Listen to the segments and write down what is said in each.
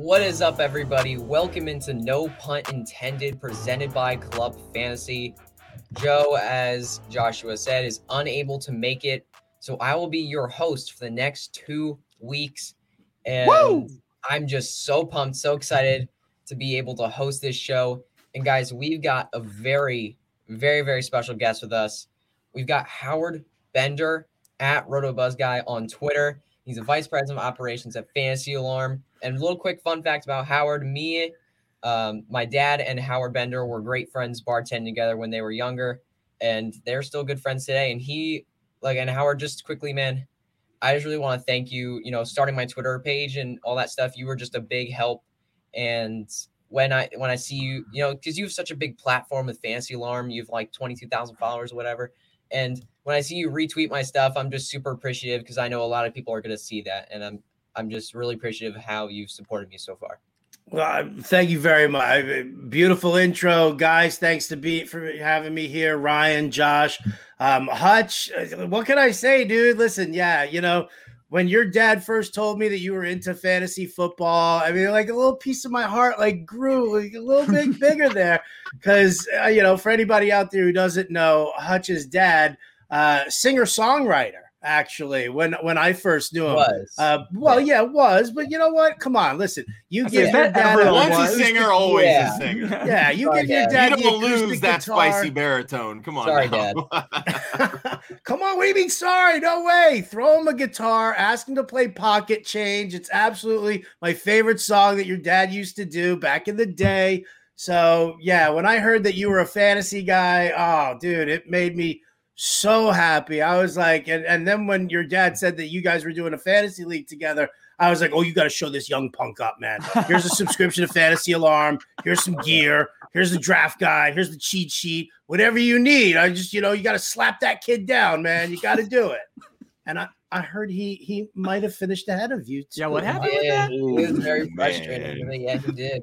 What is up, everybody? Welcome into No Punt Intended, presented by Club Fantasy. Joe, as Joshua said, is unable to make it, so I will be your host for the next two weeks. And Woo! I'm just so pumped, so excited to be able to host this show. And guys, we've got a very, very, very special guest with us. We've got Howard Bender at RotoBuzz Guy on Twitter. He's a vice president of operations at Fantasy Alarm. And a little quick fun fact about Howard: me, um, my dad, and Howard Bender were great friends, bartending together when they were younger, and they're still good friends today. And he, like, and Howard, just quickly, man, I just really want to thank you. You know, starting my Twitter page and all that stuff. You were just a big help. And when I when I see you, you know, because you have such a big platform with Fantasy Alarm, you have like twenty two thousand followers, or whatever. And when I see you retweet my stuff, I'm just super appreciative because I know a lot of people are going to see that, and I'm I'm just really appreciative of how you've supported me so far. Well, thank you very much. Beautiful intro, guys. Thanks to be for having me here, Ryan, Josh, um, Hutch. Uh, what can I say, dude? Listen, yeah, you know, when your dad first told me that you were into fantasy football, I mean, like a little piece of my heart like grew like, a little bit bigger there, because uh, you know, for anybody out there who doesn't know, Hutch's dad, uh, singer songwriter actually when when I first knew him. Was. Uh, well, yeah. yeah. it was, but you know what? Come on, listen. You get your dad once a singer, always yeah. a singer. Yeah, you Sorry, get your dad. You don't lose that guitar. spicy baritone. Come on, Sorry, Dad. Come on, what do you mean? Sorry, no way. Throw him a guitar, ask him to play Pocket Change. It's absolutely my favorite song that your dad used to do back in the day. So yeah, when I heard that you were a fantasy guy, oh, dude, it made me so happy. I was like, and, and then when your dad said that you guys were doing a fantasy league together, I was like, oh, you got to show this young punk up, man. Here's a subscription to Fantasy Alarm. Here's some gear. Here's the draft guide. Here's the cheat sheet. Whatever you need. I just, you know, you got to slap that kid down, man. You got to do it. And I, I heard he he might have finished ahead of you. Too. Yeah, what happened yeah, with that? It was very frustrating. Yeah, he did.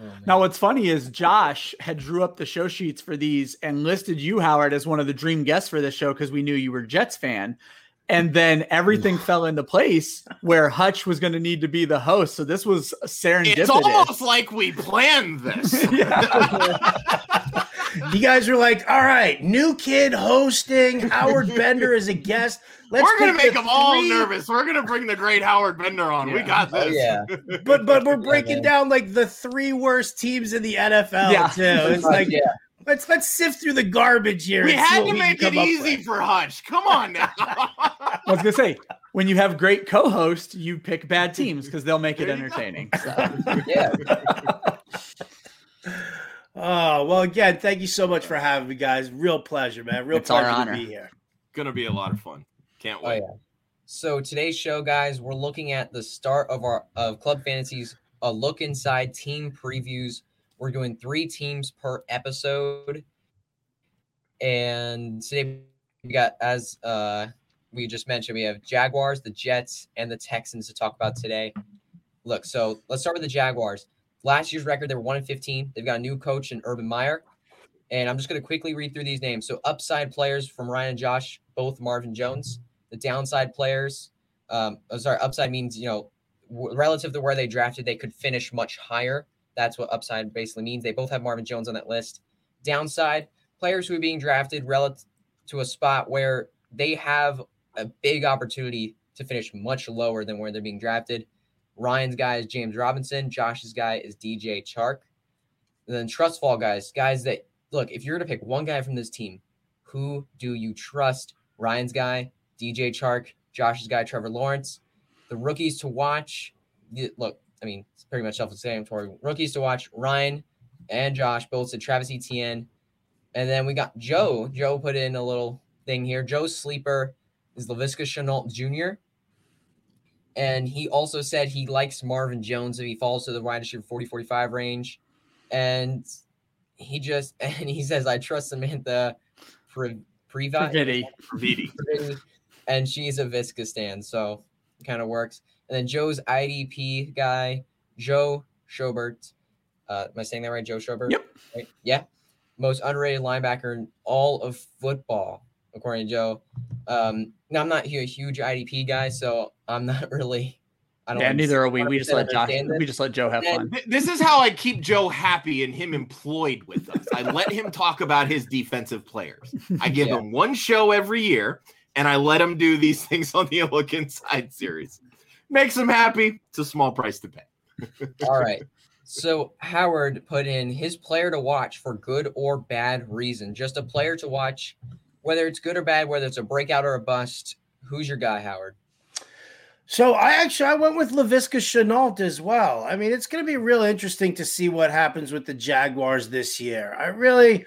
Oh, now, what's funny is Josh had drew up the show sheets for these and listed you, Howard, as one of the dream guests for this show because we knew you were Jets fan. And then everything fell into place where Hutch was going to need to be the host. So this was serendipitous. It's almost like we planned this. you guys were like, all right, new kid hosting. Howard Bender is a guest. Let's we're gonna make the them three... all nervous. We're gonna bring the great Howard Bender on. Yeah. We got oh, this. Oh, yeah, but but we're breaking yeah, down like the three worst teams in the NFL yeah. too. It's like yeah. Let's let's sift through the garbage here. We had to make it easy for Hutch. Come on now. I was gonna say when you have great co-hosts, you pick bad teams because they'll make it entertaining. So. yeah. Oh well, again, thank you so much for having me, guys. Real pleasure, man. Real it's pleasure to be here. Gonna be a lot of fun. Can't oh, wait. Oh, yeah. So today's show, guys, we're looking at the start of our of Club Fantasy's a look inside team previews. We're doing three teams per episode, and today we got as uh we just mentioned we have Jaguars, the Jets, and the Texans to talk about today. Look, so let's start with the Jaguars. Last year's record, they were one in fifteen. They've got a new coach in Urban Meyer. And I'm just going to quickly read through these names. So, upside players from Ryan and Josh, both Marvin Jones the downside players. Um, oh, sorry, upside means you know relative to where they drafted, they could finish much higher. That's what upside basically means. They both have Marvin Jones on that list. Downside players who are being drafted relative to a spot where they have a big opportunity to finish much lower than where they're being drafted. Ryan's guy is James Robinson. Josh's guy is DJ Chark. And then trust fall guys, guys that look, if you're going to pick one guy from this team, who do you trust? Ryan's guy DJ Chark, Josh's guy, Trevor Lawrence. The rookies to watch. Look, I mean, it's pretty much self-explanatory. Rookies to watch: Ryan and Josh both said Travis Etienne, and then we got Joe. Joe put in a little thing here. Joe's sleeper is Laviska Shenault Jr. And he also said he likes Marvin Jones if he falls to the wide receiver 40 45 range. And he just, and he says, I trust Samantha Previti. Previti and she's a Viska stand, so it kind of works. And then Joe's IDP guy, Joe Schobert. Uh, am I saying that right? Joe Schobert? Yep. Right? Yeah. Most underrated linebacker in all of football, according to Joe. Um, now I'm not a huge IDP guy, so I'm not really I don't Yeah, neither are we. We just let Josh. this. We just let Joe have And- fun. Th- This is how I keep Joe happy and him employed with us. I let him talk about his defensive players. I give Yeah. him one show every year, and I let him do these things on the Look Inside series. Makes him happy. It's a small price to pay. All right. So Howard put in his player to watch for good or bad reason. Just a player to watch, whether it's good or bad, whether it's a breakout or a bust. Who's your guy, Howard? So I actually I went with Laviska Shenault as well. I mean, it's going to be real interesting to see what happens with the Jaguars this year. I really,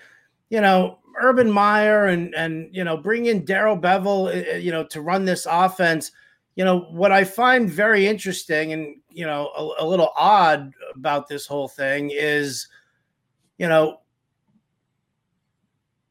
you know, Urban Meyer and and you know bring in Darrell Bevell, uh, you know, to run this offense. You know what I find very interesting and you know a, a little odd about this whole thing is, you know,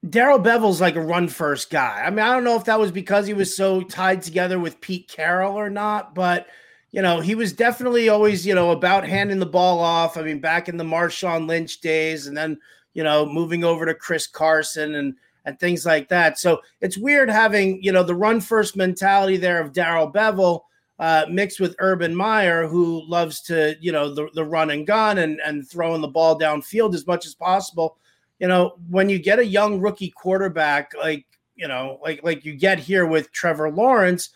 Darrell Bevell's like a run first guy. I mean, I don't know if that was because he was so tied together with Pete Carroll or not, but you know, he was definitely always, you know, about handing the ball off. I mean, back in the Marshawn Lynch days, and then, you know, moving over to Chris Carson and and things like that. So it's weird having, you know, the run first mentality there of Darrell Bevell uh, mixed with Urban Meyer, who loves to, you know, the, the run and gun and, and throwing the ball downfield as much as possible you know, when you get a young rookie quarterback like, you know, like like you get here with Trevor Lawrence,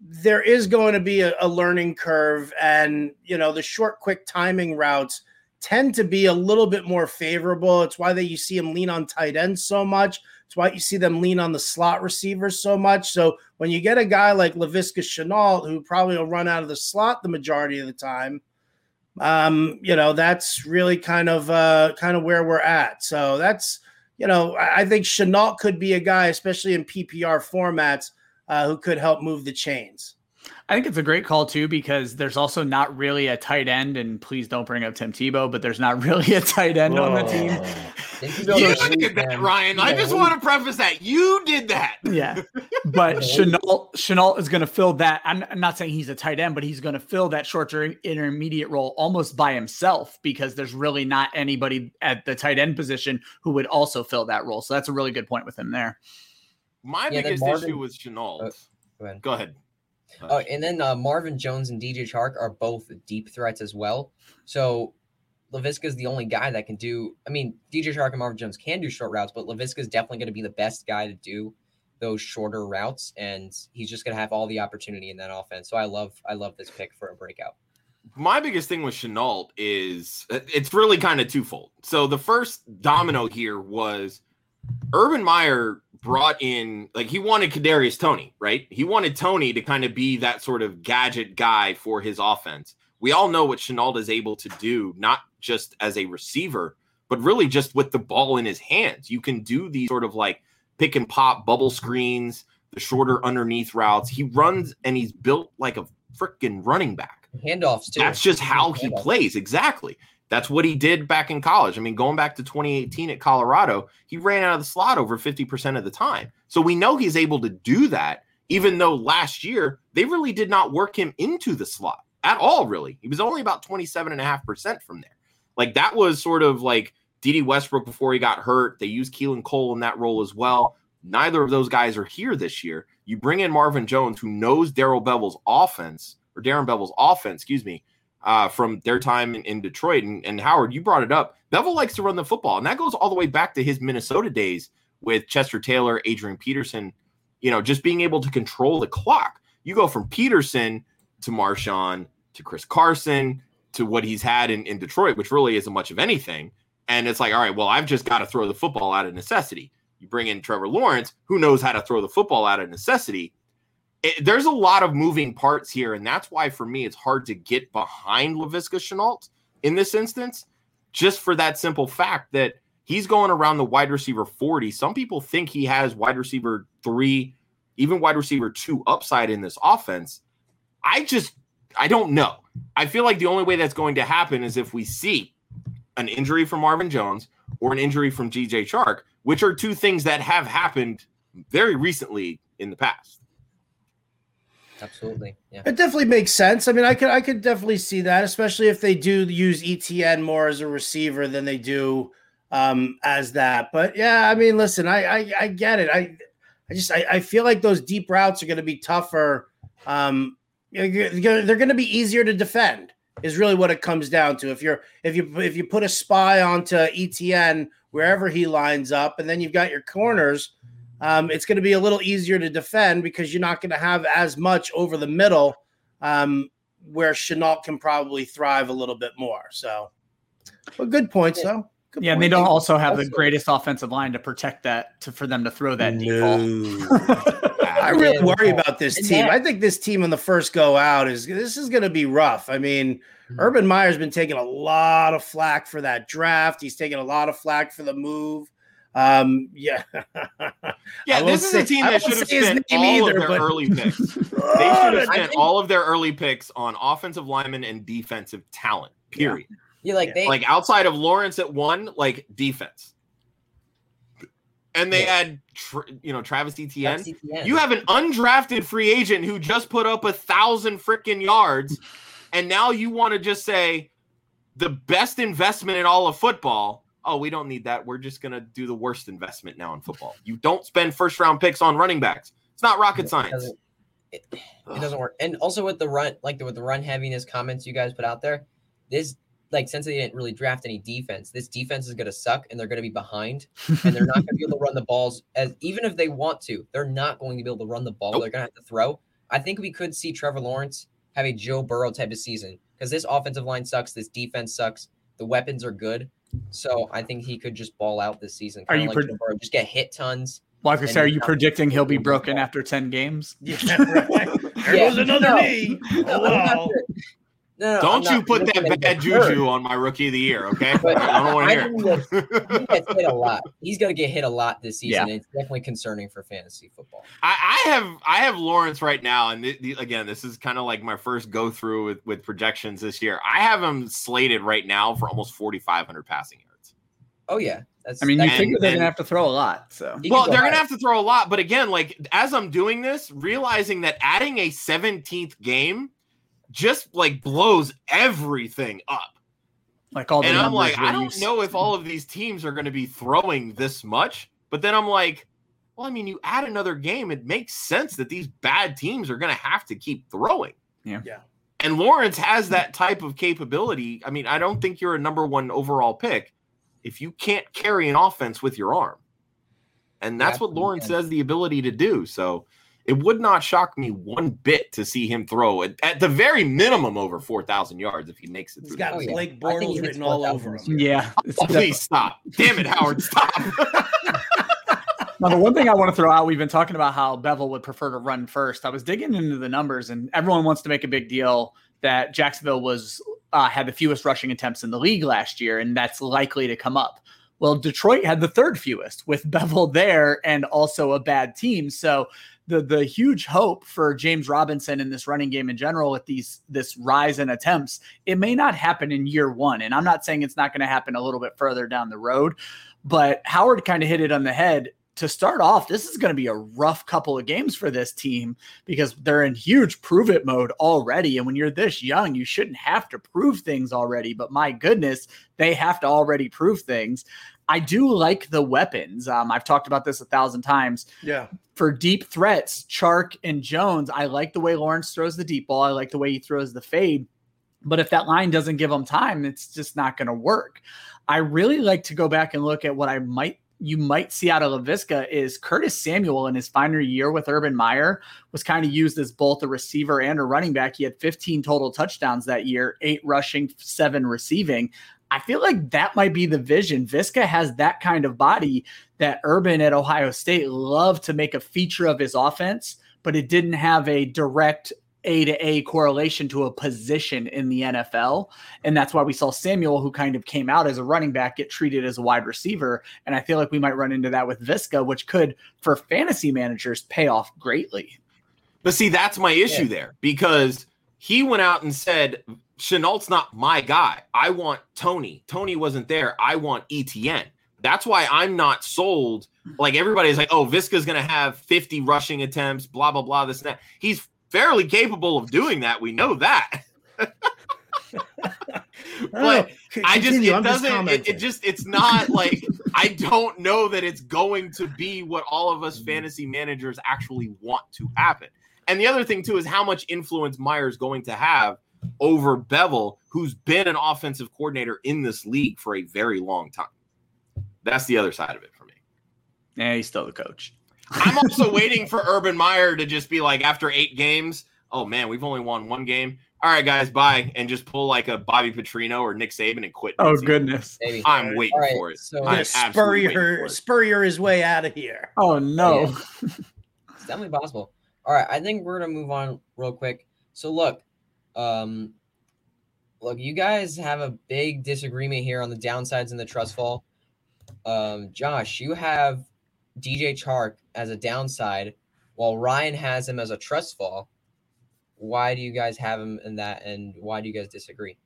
there is going to be a, a learning curve and, you know, the short quick timing routes tend to be a little bit more favorable. It's why that you see them lean on tight ends so much. It's why you see them lean on the slot receivers so much. So when you get a guy like Laviska Shenault, who probably will run out of the slot the majority of the time, um, you know, that's really kind of uh kind of where we're at. So that's you know, I, think Shenault could be a guy, especially in PPR formats, uh, who could help move the chains. I think it's a great call too because there's also not really a tight end, and please don't bring up Tim Tebow, but there's not really a tight end on the team. Didn't You go to did league, that, man. Ryan. I just want to preface that. You did that. Yeah, but Shenault Shenault is going to fill that. I'm, I'm not saying he's a tight end, but he's going to fill that short to intermediate role almost by himself because there's really not anybody at the tight end position who would also fill that role. So that's a really good point with him there. My Yeah, biggest Marvin- issue with Shenault. Uh, go ahead. Go ahead. Oh, and then uh, Marvin Jones and DJ Chark are both deep threats as well. So Laviska is the only guy that can do. I mean, DJ Chark and Marvin Jones can do short routes, but Laviska is definitely going to be the best guy to do those shorter routes, and he's just going to have all the opportunity in that offense. So I love, I love this pick for a breakout. my biggest thing with Shenault is it's really kind of twofold. So the first domino here was Urban Meyer brought in like he wanted Kadarius Toney, right? He wanted Toney to kind of be that sort of gadget guy for his offense. We all know what Shenault is able to do, not just as a receiver, but really just with the ball in his hands. You can do these sort of like pick and pop bubble screens, the shorter underneath routes. He runs and he's built like a freaking running back. Handoffs too. That's just how he plays. Exactly. That's what he did back in college. I mean, going back to 2018 at Colorado, he ran out of the slot over 50% of the time. So we know he's able to do that, even though last year they really did not work him into the slot at all, really. He was only about 27.5% from there. Like that was sort of like Dede Westbrook before he got hurt. They used Keelan Cole in that role as well. Neither of those guys are here this year. You bring in Marvin Jones, who knows Darrell Bevell's offense, or Darren Bevell's offense, excuse me, uh, from their time in, in Detroit. And, and Howard, you brought it up. Bevell likes to run the football, and that goes all the way back to his Minnesota days with Chester Taylor, Adrian Peterson. You know, just being able to control the clock. You go from Peterson to Marshawn to Chris Carson to what he's had in, in Detroit, which really isn't much of anything. And it's like, all right, well, I've just got to throw the football out of necessity. You bring in Trevor Lawrence, who knows how to throw the football out of necessity. It, there's a lot of moving parts here, and that's why for me it's hard to get behind Laviska Shenault in this instance, just for that simple fact that he's going around the wide receiver 40. Some people think he has wide receiver three, even wide receiver two upside in this offense. I just I don't know. I feel like the only way that's going to happen is if we see an injury from Marvin Jones or an injury from DJ Chark, which are two things that have happened very recently in the past. Absolutely. Yeah. It definitely makes sense. I mean, I could I could definitely see that, especially if they do use Etienne more as a receiver than they do um, as that. But yeah, I mean, listen, I I, I get it. I I just I, I feel like those deep routes are going to be tougher um, they're going to be easier to defend. Is really what it comes down to. If you're if you if you put a spy onto Etienne wherever he lines up, and then you've got your corners, um, it's going to be a little easier to defend because you're not going to have as much over the middle um, where Shenault can probably thrive a little bit more. So, well, good points though. Good yeah, and they don't also have also, the greatest offensive line to protect that to for them to throw that no. deep. I really worry about this team. I think this team on the first go out is this is going to be rough. I mean, mm-hmm. Urban Meyer's been taking a lot of flack for that draft. He's taking a lot of flack for the move. Um, yeah, yeah. This is say, a team that should have spent all either, of their but... early picks. they should have spent think... all of their early picks on offensive linemen and defensive talent. Period. Yeah, yeah like they like outside of Lawrence at one, like defense and they yeah. had you know Travis Etienne. Travis Etienne. You have an undrafted free agent who just put up a thousand freaking yards, and now you want to just say the best investment in all of football. Oh, we don't need that. We're just gonna do the worst investment now in football. You don't spend first round picks on running backs. It's not rocket it science. Doesn't, it, it doesn't work. And also with the run, like the, with the run heaviness comments you guys put out there, this like since they didn't really draft any defense, this defense is going to suck and they're going to be behind and they're not going to be able to run the balls as even if they want to, they're not going to be able to run the ball. Nope. They're going to have to throw. I think we could see Trevor Lawrence have a Joe Burrow type of season because this offensive line sucks, this defense sucks, the weapons are good. So I think he could just ball out this season. Are you like Burrow, just get hit tons? Like I say, are you predicting he'll be broken after 10 games? Yeah, right. There yeah, goes another no, knee. No, oh, no, Don't you put that bad juju on my rookie of the year, okay? But I don't want to hear it. He gets hit a lot. He's going to get hit a lot this season. Yeah. It's definitely concerning for fantasy football. I, I have I have Lawrence right now, and th- th- again, this is kind of like my first go through with, with projections this year. I have him slated right now for almost forty five hundred passing yards. Oh yeah, that's, I mean, you figure they're gonna have to throw a lot. So well, they're gonna have to throw a lot. But again, like as I'm doing this, realizing that adding a 17th game just like blows everything up. Like all and I'm like, I don't know if all of these teams are going to be throwing this much, but then I'm like, well, I mean, you add another game, it makes sense that these bad teams are going to have to keep throwing. Yeah. Yeah. And Lawrence has that type of capability. I mean, I don't think you're a number one overall pick if you can't carry an offense with your arm. And that's yeah, what Lawrence has the ability to do. So it would not shock me one bit to see him throw it at the very minimum over 4,000 yards if he makes it. Through. He's got oh, Blake yeah. Bortles written all over him. Yeah. Oh, please stop. Damn it, Howard, stop. now, the one thing I want to throw out, we've been talking about how Bevell would prefer to run first. I was digging into the numbers, and everyone wants to make a big deal that Jacksonville was uh, had the fewest rushing attempts in the league last year, and that's likely to come up. Well, Detroit had the third fewest with Bevell there and also a bad team. So the the huge hope for James Robinson in this running game in general with these this rise in attempts, it may not happen in year one. And I'm not saying it's not going to happen a little bit further down the road, but Howard kind of hit it on the head. To start off, this is going to be a rough couple of games for this team because they're in huge prove it mode already. And when you're this young, you shouldn't have to prove things already. But my goodness, they have to already prove things. I do like the weapons. Um, I've talked about this a thousand times. Yeah. For deep threats, Chark and Jones, I like the way Lawrence throws the deep ball. I like the way he throws the fade. But if that line doesn't give them time, it's just not going to work. I really like to go back and look at what I might you might see out of Laviska is Curtis Samuel in his final year with Urban Meyer was kind of used as both a receiver and a running back. He had 15 total touchdowns that year, eight rushing, seven receiving. I feel like that might be the vision. Viska has that kind of body that Urban at Ohio State loved to make a feature of his offense, but it didn't have a direct A to A correlation to a position in the NFL. And that's why we saw Samuel, who kind of came out as a running back, get treated as a wide receiver. And I feel like we might run into that with Viska, which could, for fantasy managers, pay off greatly. But see, that's my issue yeah. there because he went out and said Shenault's not my guy. I want Toney. Toney wasn't there. I want Etienne. That's why I'm not sold. Like everybody's like, oh, Viska's going to have 50 rushing attempts, blah, blah, blah, this and that. He's fairly capable of doing that. We know that. but I just, it I'm doesn't, just it, it just, it's not like, I don't know that it's going to be what all of us fantasy managers actually want to happen. And the other thing too is how much influence Meyer's going to have over Bevell, who's been an offensive coordinator in this league for a very long time. That's the other side of it for me. Yeah, he's still the coach. I'm also waiting for Urban Meyer to just be like, after eight games, oh man, we've only won one game. All right, guys, bye, and just pull like a Bobby Petrino or Nick Saban and quit. Oh goodness, Maybe. I'm waiting All right, for it. so- I'm Yeah, absolutely waiting Spurrier, for it. Spurrier his way out of here. Oh no. Yeah. It's definitely possible. All right, I think we're gonna move on real quick. So look, um, look, you guys have a big disagreement here on the downsides in the trust fall. Um, Josh, you have DJ Chark as a downside, while Ryan has him as a trust fall. Why do you guys have him in that, and why do you guys disagree?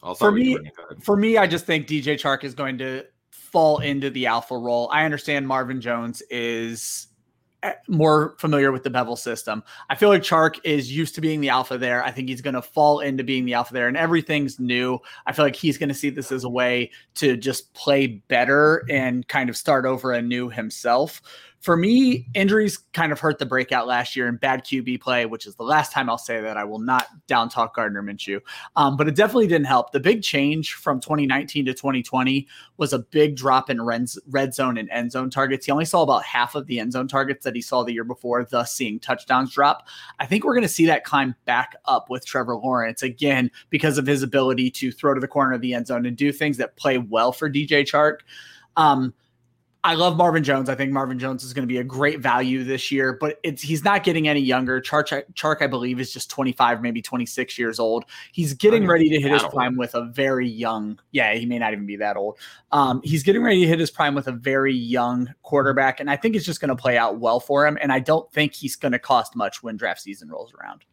For start with you, me- Brittany. Go ahead. For me, I just think DJ Chark is going to fall into the alpha role. I understand Marvin Jones is Eh, more familiar with the Bevell system. I feel like Chark is used to being the alpha there. I think he's going to fall into being the alpha there, and everything's new. I feel like he's going to see this as a way to just play better mm-hmm. and kind of start over anew himself. For me, injuries kind of hurt the breakout last year in bad QB play, which is the last time I'll say that. I will not down talk Gardner Minshew. Um, but it definitely didn't help. The big change from 2019 to 2020 was a big drop in red, red zone and end zone targets. He only saw about half of the end zone targets that he saw the year before, thus seeing touchdowns drop. I think we're going to see that climb back up with Trevor Lawrence again because of his ability to throw to the corner of the end zone and do things that play well for DJ Chark. Um, I love Marvin Jones. I think Marvin Jones is going to be a great value this year, but it's he's not getting any younger. Chark, Chark, I believe, is just 25, maybe 26 years old. He's getting ready to hit his old. prime with a very young. Yeah, he may not even be that old. Um, he's getting ready to hit his prime with a very young quarterback, and I think it's just going to play out well for him. And I don't think he's going to cost much when draft season rolls around.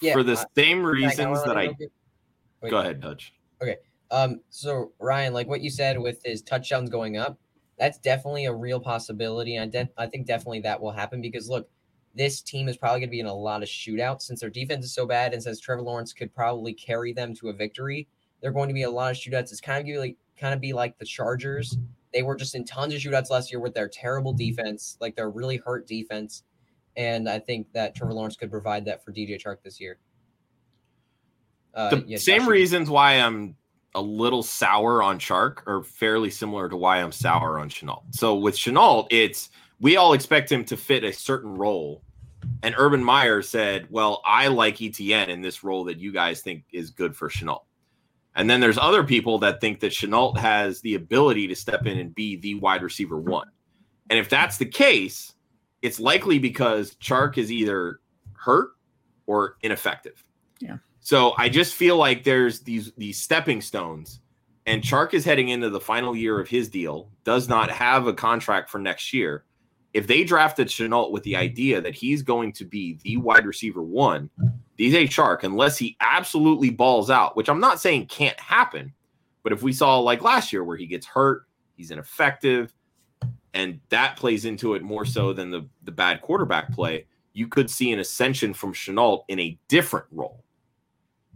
Yeah, For the I- same Can I- reasons that I? Wait. go ahead, Dutch. Okay. Um, so Ryan, like what you said with his touchdowns going up, that's definitely a real possibility. And I, de- I think definitely that will happen because look, this team is probably going to be in a lot of shootouts since their defense is so bad, and since Trevor Lawrence could probably carry them to a victory, they're going to be a lot of shootouts. It's kind of be like kind of be like the Chargers. They were just in tons of shootouts last year with their terrible defense, like their really hurt defense. And I think that Trevor Lawrence could provide that for DJ Chark this year. Uh, the yeah, same reasons why I'm a little sour on Chark are fairly similar to why I'm sour on Shenault. So with Shenault, it's we all expect him to fit a certain role. And Urban Meyer said, Well, I like Etienne in this role that you guys think is good for Shenault. And then there's other people that think that Shenault has the ability to step in and be the wide receiver one. And if that's the case, it's likely because Chark is either hurt or ineffective. Yeah. So I just feel like there's these these stepping stones, and Chark is heading into the final year of his deal. Does not have a contract for next year. If they drafted Shenault with the idea that he's going to be the wide receiver one, DJ Chark, unless he absolutely balls out, which I'm not saying can't happen, but if we saw like last year where he gets hurt, he's ineffective, and that plays into it more so than the the bad quarterback play, you could see an ascension from Shenault in a different role.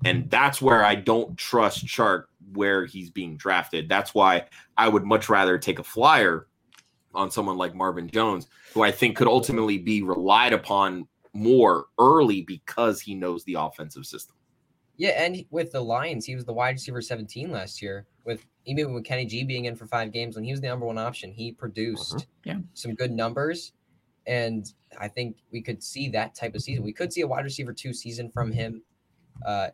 And that's where I don't trust Chark where he's being drafted. That's why I would much rather take a flyer on someone like Marvin Jones, who I think could ultimately be relied upon more early because he knows the offensive system. Yeah, and with the Lions, he was the wide receiver 17 last year. With even with Kenny G being in for five games, when he was the number one option, he produced Yeah. some good numbers. And I think we could see that type of season. We could see a wide receiver two season from him. Uh,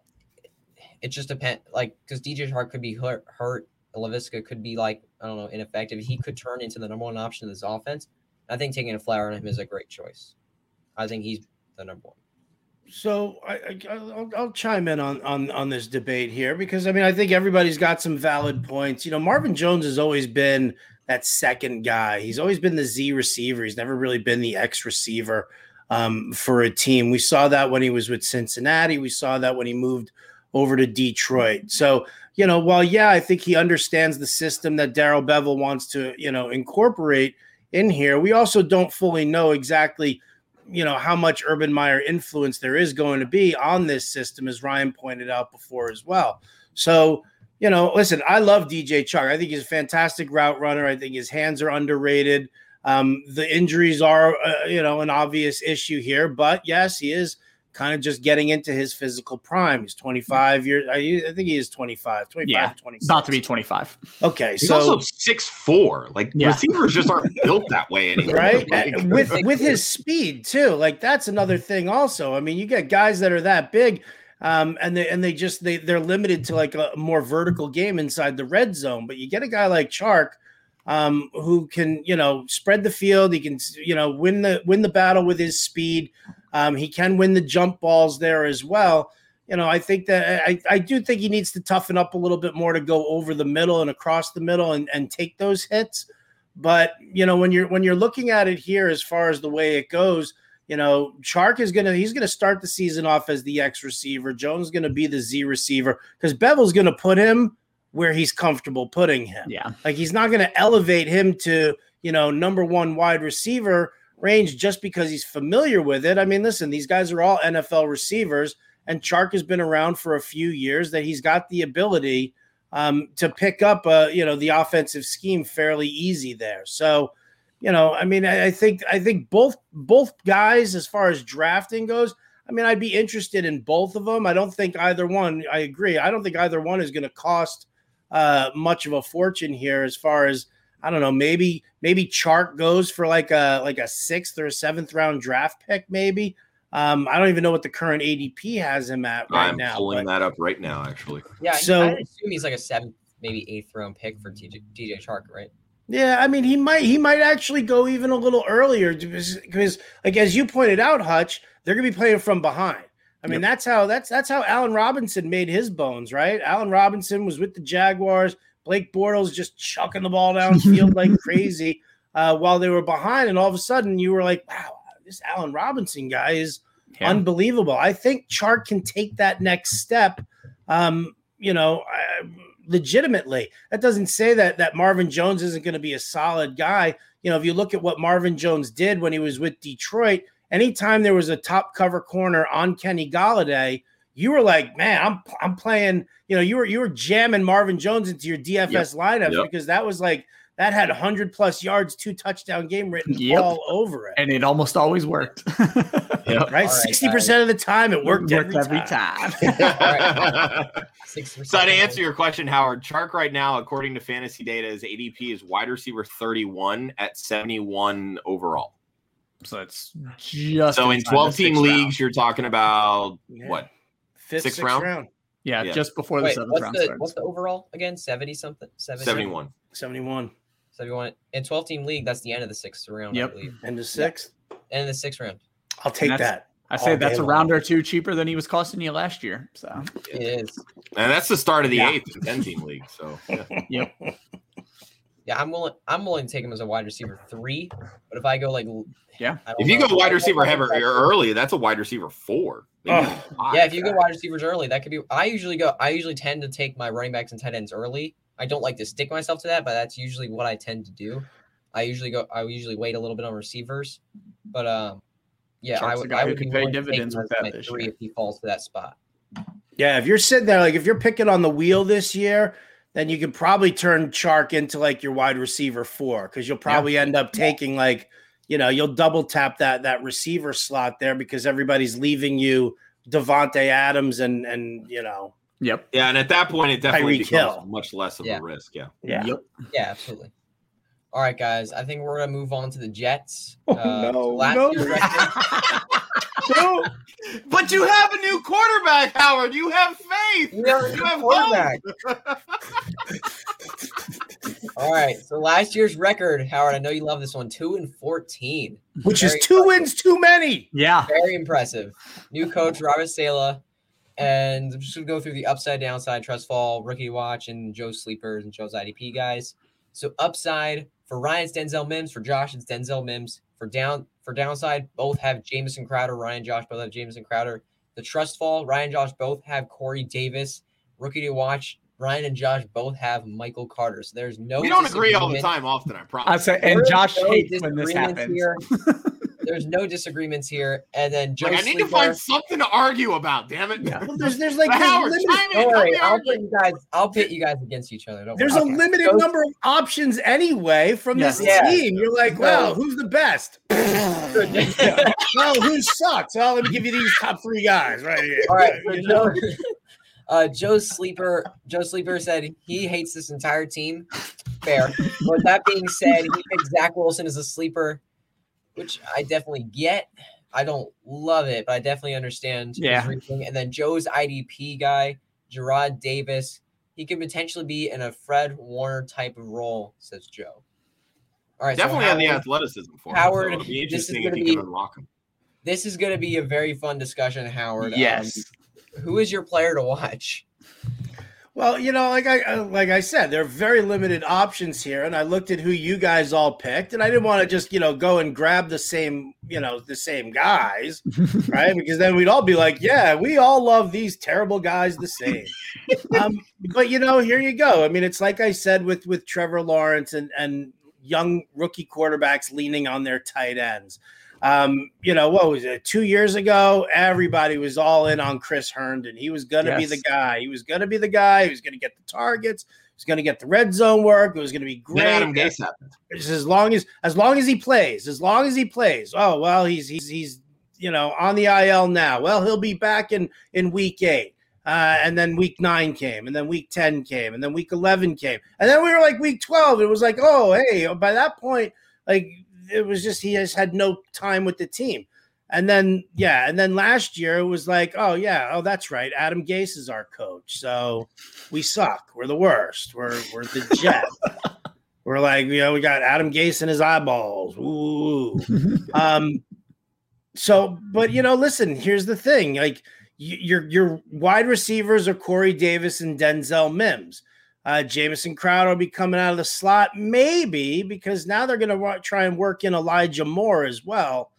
it just depends, like because DJ Chark could be hurt, hurt. Laviska could be like I don't know ineffective. He could turn into the number one option of this offense. I think taking a flyer on him is a great choice. I think he's the number one. So I, I I'll, I'll chime in on on on this debate here because I mean I think everybody's got some valid points. You know, Marvin Jones has always been that second guy. He's always been the Z receiver. He's never really been the X receiver um, for a team. We saw that when he was with Cincinnati. We saw that when he moved over to Detroit. So you know, while yeah, I think he understands the system that Darrell Bevell wants to you know incorporate in here. We also don't fully know exactly you know how much Urban Meyer influence there is going to be on this system, as Ryan pointed out before as well. So, you know, listen, I love DJ Chark. I think he's a fantastic route runner. I think his hands are underrated. Um, the injuries are, uh, you know, an obvious issue here, but yes, he is kind of just getting into his physical prime. He's 25 years. I, I think he is 25, 25, Yeah, 26. About to be 25. Okay, He's so also six four. Like Yeah. receivers just aren't built that way anymore. right Like, with with his speed too like that's another thing also i mean you get guys that are that big um and they and they just they they're limited to like a more vertical game inside the red zone but you get a guy like chark um who can you know spread the field he can you know win the win the battle with his speed um he can win the jump balls there as well you know, I think that I, I do think he needs to toughen up a little bit more to go over the middle and across the middle and, and take those hits. But you know, when you're when you're looking at it here, as far as the way it goes, you know, Chark is gonna he's gonna start the season off as the X receiver. Jones is gonna be the Z receiver because Bevell's gonna put him where he's comfortable putting him. Yeah. Like he's not gonna elevate him to you know number one wide receiver range just because he's familiar with it. I mean, listen, these guys are all NFL receivers, and Chark has been around for a few years. That he's got the ability um, to pick up, uh, you know, the offensive scheme fairly easy there. So, you know, I mean, I, I think I think both both guys, as far as drafting goes, I mean, I'd be interested in both of them. I don't think either one. I agree. I don't think either one is going to cost uh, much of a fortune here. As far as I don't know, maybe maybe Chark goes for like a like a sixth or a seventh round draft pick, maybe. Um, I don't even know what the current ADP has him at right I'm now. pulling but- that up right now, actually. Yeah, So- so, I assume he's like a seventh, maybe eighth round pick for DJ, DJ Chark, right? Yeah, I mean he might he might actually go even a little earlier because, because like as you pointed out, Hutch, they're gonna be playing from behind. I mean, that's how that's that's how Allen Robinson made his bones, right? Allen Robinson was with the Jaguars. Blake Bortles just chucking the ball downfield like crazy uh, while they were behind, and all of a sudden you were like, "Wow, this Allen Robinson guy is Yeah. unbelievable." I think Chark can take that next step. Um, you know, I, legitimately. That doesn't say that that Marvin Jones isn't going to be a solid guy. You know, if you look at what Marvin Jones did when he was with Detroit, anytime there was a top cover corner on Kenny Golladay, you were like, man, I'm I'm playing. You know, you were you were jamming Marvin Jones into your DFS lineups Yep. because that was like that had 100 plus yards, two touchdown game written Yep. all over it. and it almost always worked. Yep. Right, 60% of the time it worked, every, every time. time. Six so to answer your question, Howard, Chark right now, according to fantasy data, is ADP is wide receiver 31 at 71 overall. so it's just so in 12 team leagues, round. you're talking about Yeah. what? Fifth, Sixth sixth round? round, Yeah, Yeah. just before the Wait, seventh what's round the starts. what's the overall again? Seventy something, 70, 71. 71. 71. In twelve team league, that's the end of the sixth round, I Yep. believe. And the sixth. End of the sixth round. I'll take that. I say that's day a long. round or two cheaper than he was costing you last year. So It is. And that's the start of the Yeah. eighth and 10 team league. So yeah. Yeah, I'm willing. I'm willing to take him as a wide receiver three. But if I go like, Yeah. I don't if you know. go wide receiver heavy or early, that's a wide receiver four. Maybe Oh. Yeah, if you go wide receivers early, that could be. I usually go. I usually tend to take my running backs and tight ends early. I don't like to stick myself to that, but that's usually what I tend to do. I usually go. I usually wait a little bit on receivers, but um, yeah, Chark's I a would. I would be pay willing to take dividends with that my this three year. if he falls to that spot. Yeah, if you're sitting there, like if you're picking on the wheel this year, then you could probably turn Chark into like your wide receiver four because you'll probably end up taking like, you know, you'll double tap that that receiver slot there because everybody's leaving you Davante Adams and and you know, Yep. Yeah, and at that point, it definitely Tyreek becomes Hill. much less of Yeah. a risk. Yeah. yeah. Yep. Yeah, absolutely. All right, guys. I think we're gonna move on to the Jets. Oh, Uh, no, last no. year's record- But you have a new quarterback, Howard. You have faith. We have You have quarterback. hope. All right. So last year's record, Howard. I know you love this one. Two and fourteen. Which is two impressive. wins too many. Yeah. Very impressive. New coach Robert Saleh. And I'm just gonna go through the upside, downside, trust fall, rookie watch, and Joe's sleepers and Joe's IDP guys. So upside for Ryan, it's Denzel Mims. For Josh, it's Denzel Mims. For down for downside, both have Jamison Crowder. Ryan, Josh both have Jamison Crowder. The trust fall, Ryan, Josh both have Corey Davis. Rookie to watch, Ryan and Josh both have Michael Carter. So there's no. we don't agree all the time. Often, I promise. I promise. say, and There is Josh no hates when this happens. here. there's no disagreements here. And then Joe Like, I need to find something to argue about. Damn it! Yeah. There's there's like But there's Howard, limited- in. Don't worry, I'll argue. put you guys. I'll pit you guys against each other. Don't there's worry. a limited Joe- number of options anyway from this Yeah. team. You're like, So- well, who's the best? well, who sucks? Well, let me give you these top three guys right here. All right, so Joe, uh, Joe Sleeper. Joe Sleeper said he hates this entire team. Fair. But that being said, he picked Zach Wilson as a sleeper, which I definitely get. I don't love it, but I definitely understand. Yeah. reasoning. And then Joe's IDP guy, Jarrad Davis, he could potentially be in a Fred Warner type of role, says Joe. All right, so Definitely have the athleticism for him. Howard, so it'll be this is interesting gonna if he be- can unlock him. This is going to be a very fun discussion, Howard. Um, Yes. Who is your player to watch? Well, you know, like I uh, like I said, there are very limited options here, and I looked at who you guys all picked, and I didn't want to just you know go and grab the same you know the same guys, right? Because then we'd all be like, yeah, we all love these terrible guys the same. um, but you know, here you go. I mean, it's like I said with with Trevor Lawrence and and young rookie quarterbacks leaning on their tight ends. Um, you know, what was it? Two years ago, everybody was all in on Chris Herndon. He was going to be the guy. He was going to be the guy. He was going to get the targets. He was going to get the red zone work. It was going to be great. Adam Gase happened. Just as long as as long as he plays, as long as he plays. Oh well, he's he's he's you know on the IL now. Well, he'll be back in in week eight. Uh, and then week nine came, and then week 10 came, and then week 11 came. And then we were like week 12. It was like, oh, hey, by that point, like it was just he has had no time with the team. And then, yeah, and then last year it was like, oh, yeah, oh, that's right. Adam Gase is our coach. So we suck. We're the worst. We're, we're the jet. we're like, you know, we got Adam Gase in his eyeballs. Ooh. um, so, but you know, listen, here's the thing like, your your wide receivers are Corey Davis and Denzel Mims. Uh, Jamison Crowder will be coming out of the slot, maybe because now they're going to try and work in Elijah Moore as well.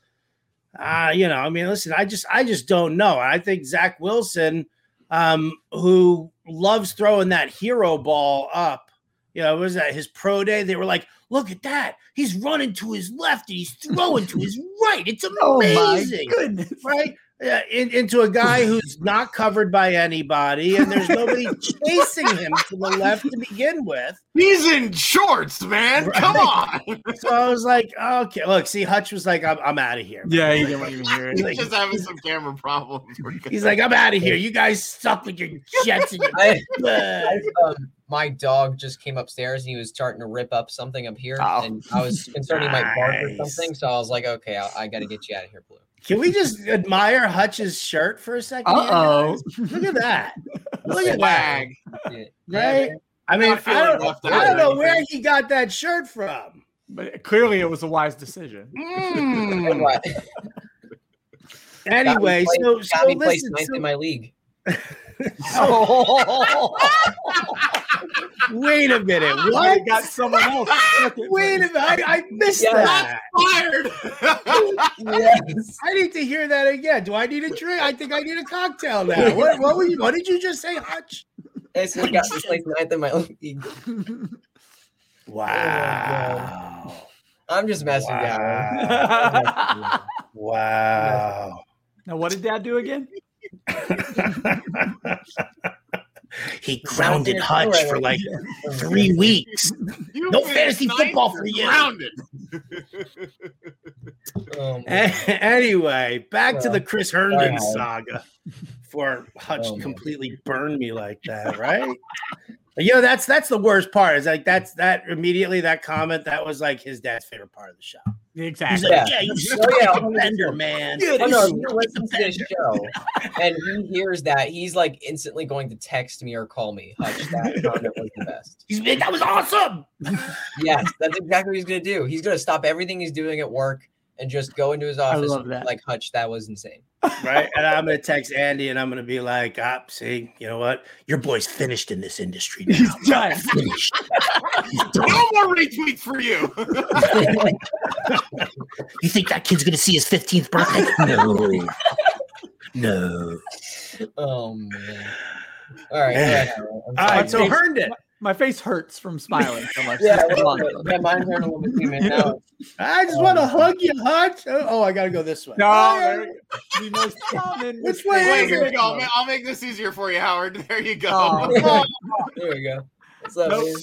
Uh, you know, I mean, listen, I just I just don't know. I think Zach Wilson, um, who loves throwing that hero ball up, you know, was that his pro day? They were like, look at that. He's running to his left and he's throwing to his right. It's Oh amazing goodness. right? Yeah, in, into a guy who's not covered by anybody, and there's nobody chasing him to the left to begin with. He's in shorts, man. Come on. So I was like, okay, look, see, Hutch was like, I'm, I'm out of here. Yeah, he didn't even hear He's it. He's just having some camera problems. he's like, I'm out of here. You guys suck with your jets and your. I, Uh, um, my dog just came upstairs and he was starting to rip up something up here, Oh. and I was concerned he might bark or something. So I was like, okay, I, I got to get you out of here, Blue. Can we just admire Hutch's shirt for a second? Uh-oh. Look at that. Look at that. Swag. Yeah. Right? I mean, Not I don't, I don't know where he got that shirt from. But clearly it was a wise decision. Mm. And what? Anyway, Got me so, placed- so got me placed ninth so- in my league. Wait a minute. I What? got someone else. Wait a minute. I, I missed Yeah. that. Fired. yes. I need to hear that again. Do I need a drink? I think I need a cocktail now. What, what, were you, what did you just say, Hutch? I said got me placed ninth in my league. Wow. Oh I'm just messing Wow. Wow. now, what did Dad do again? He grounded Hutch for like three weeks. You No fantasy ninth football for you. Grounded. Um, A- anyway, back to the Chris Herndon Sorry, saga. For Hutch Oh, man. completely burned me like that, right? you know, that's that's the worst part. Is like that's that immediately that comment that was like his dad's favorite part of the show. Exactly. like, Yeah. yeah, you Oh, suck yeah, defender, man. Oh, You no, he listens to this show and he hears that he's like instantly going to text me or call me. Hutch, that comment was the best. He's like, that was awesome. Yes, that's exactly what he's gonna do. He's gonna stop everything he's doing at work and just go into his office love and that. like Hutch, that was insane. Right. And I'm gonna text Andy and I'm gonna be like, ah, see, you know what? Your boy's finished in this industry now. He's done. Finished. No more retweets for you. You think that kid's gonna see his 15th birthday? No. No. Oh man. All right. go ahead, Howard. I'm All right, so Herndon. My face hurts from smiling so much. Yeah, Just a go little yeah, mine hurt a little bit too, man. Now, I just want to um, hug you, Hutch. Oh, oh, I got to go this way. No, Oh, the most common Which way Wait, is here we go. I'll ma- I'll make this easier for you, Howard. There you go. Oh. there we go. What's up, Nope.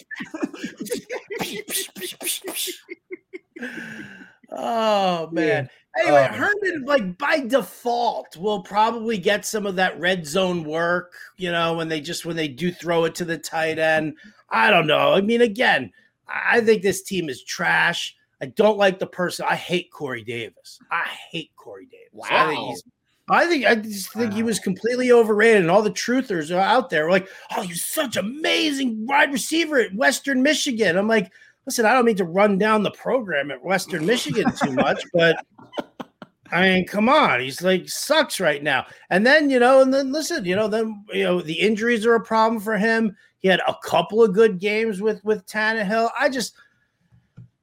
Oh man. Anyway, Um, Herndon, like by default, will probably get some of that red zone work. You know, when they just when they do throw it to the tight end. I don't know. I mean, again, I think this team is trash. I don't like the person. I hate Corey Davis. I hate Corey Davis. I think Wow. he's. I think I just think he was completely overrated, and all the truthers are out there like, "Oh, he's such amazing wide receiver at Western Michigan." I'm like, listen, I don't mean to run down the program at Western Michigan too much, but I mean, come on, he's like sucks right now. And then you know, and then listen, you know, then you know the injuries are a problem for him. He had a couple of good games with with Tannehill. I just,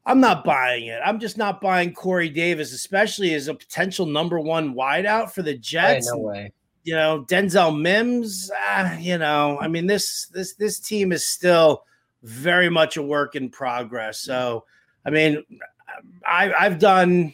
I'm not buying it. I'm just not buying Corey Davis, especially as a potential number one wideout for the Hey, Jets no way. you know Denzel Mims. Ah, you know, I mean this this this team is still very much a work in progress. So, I mean, I I've done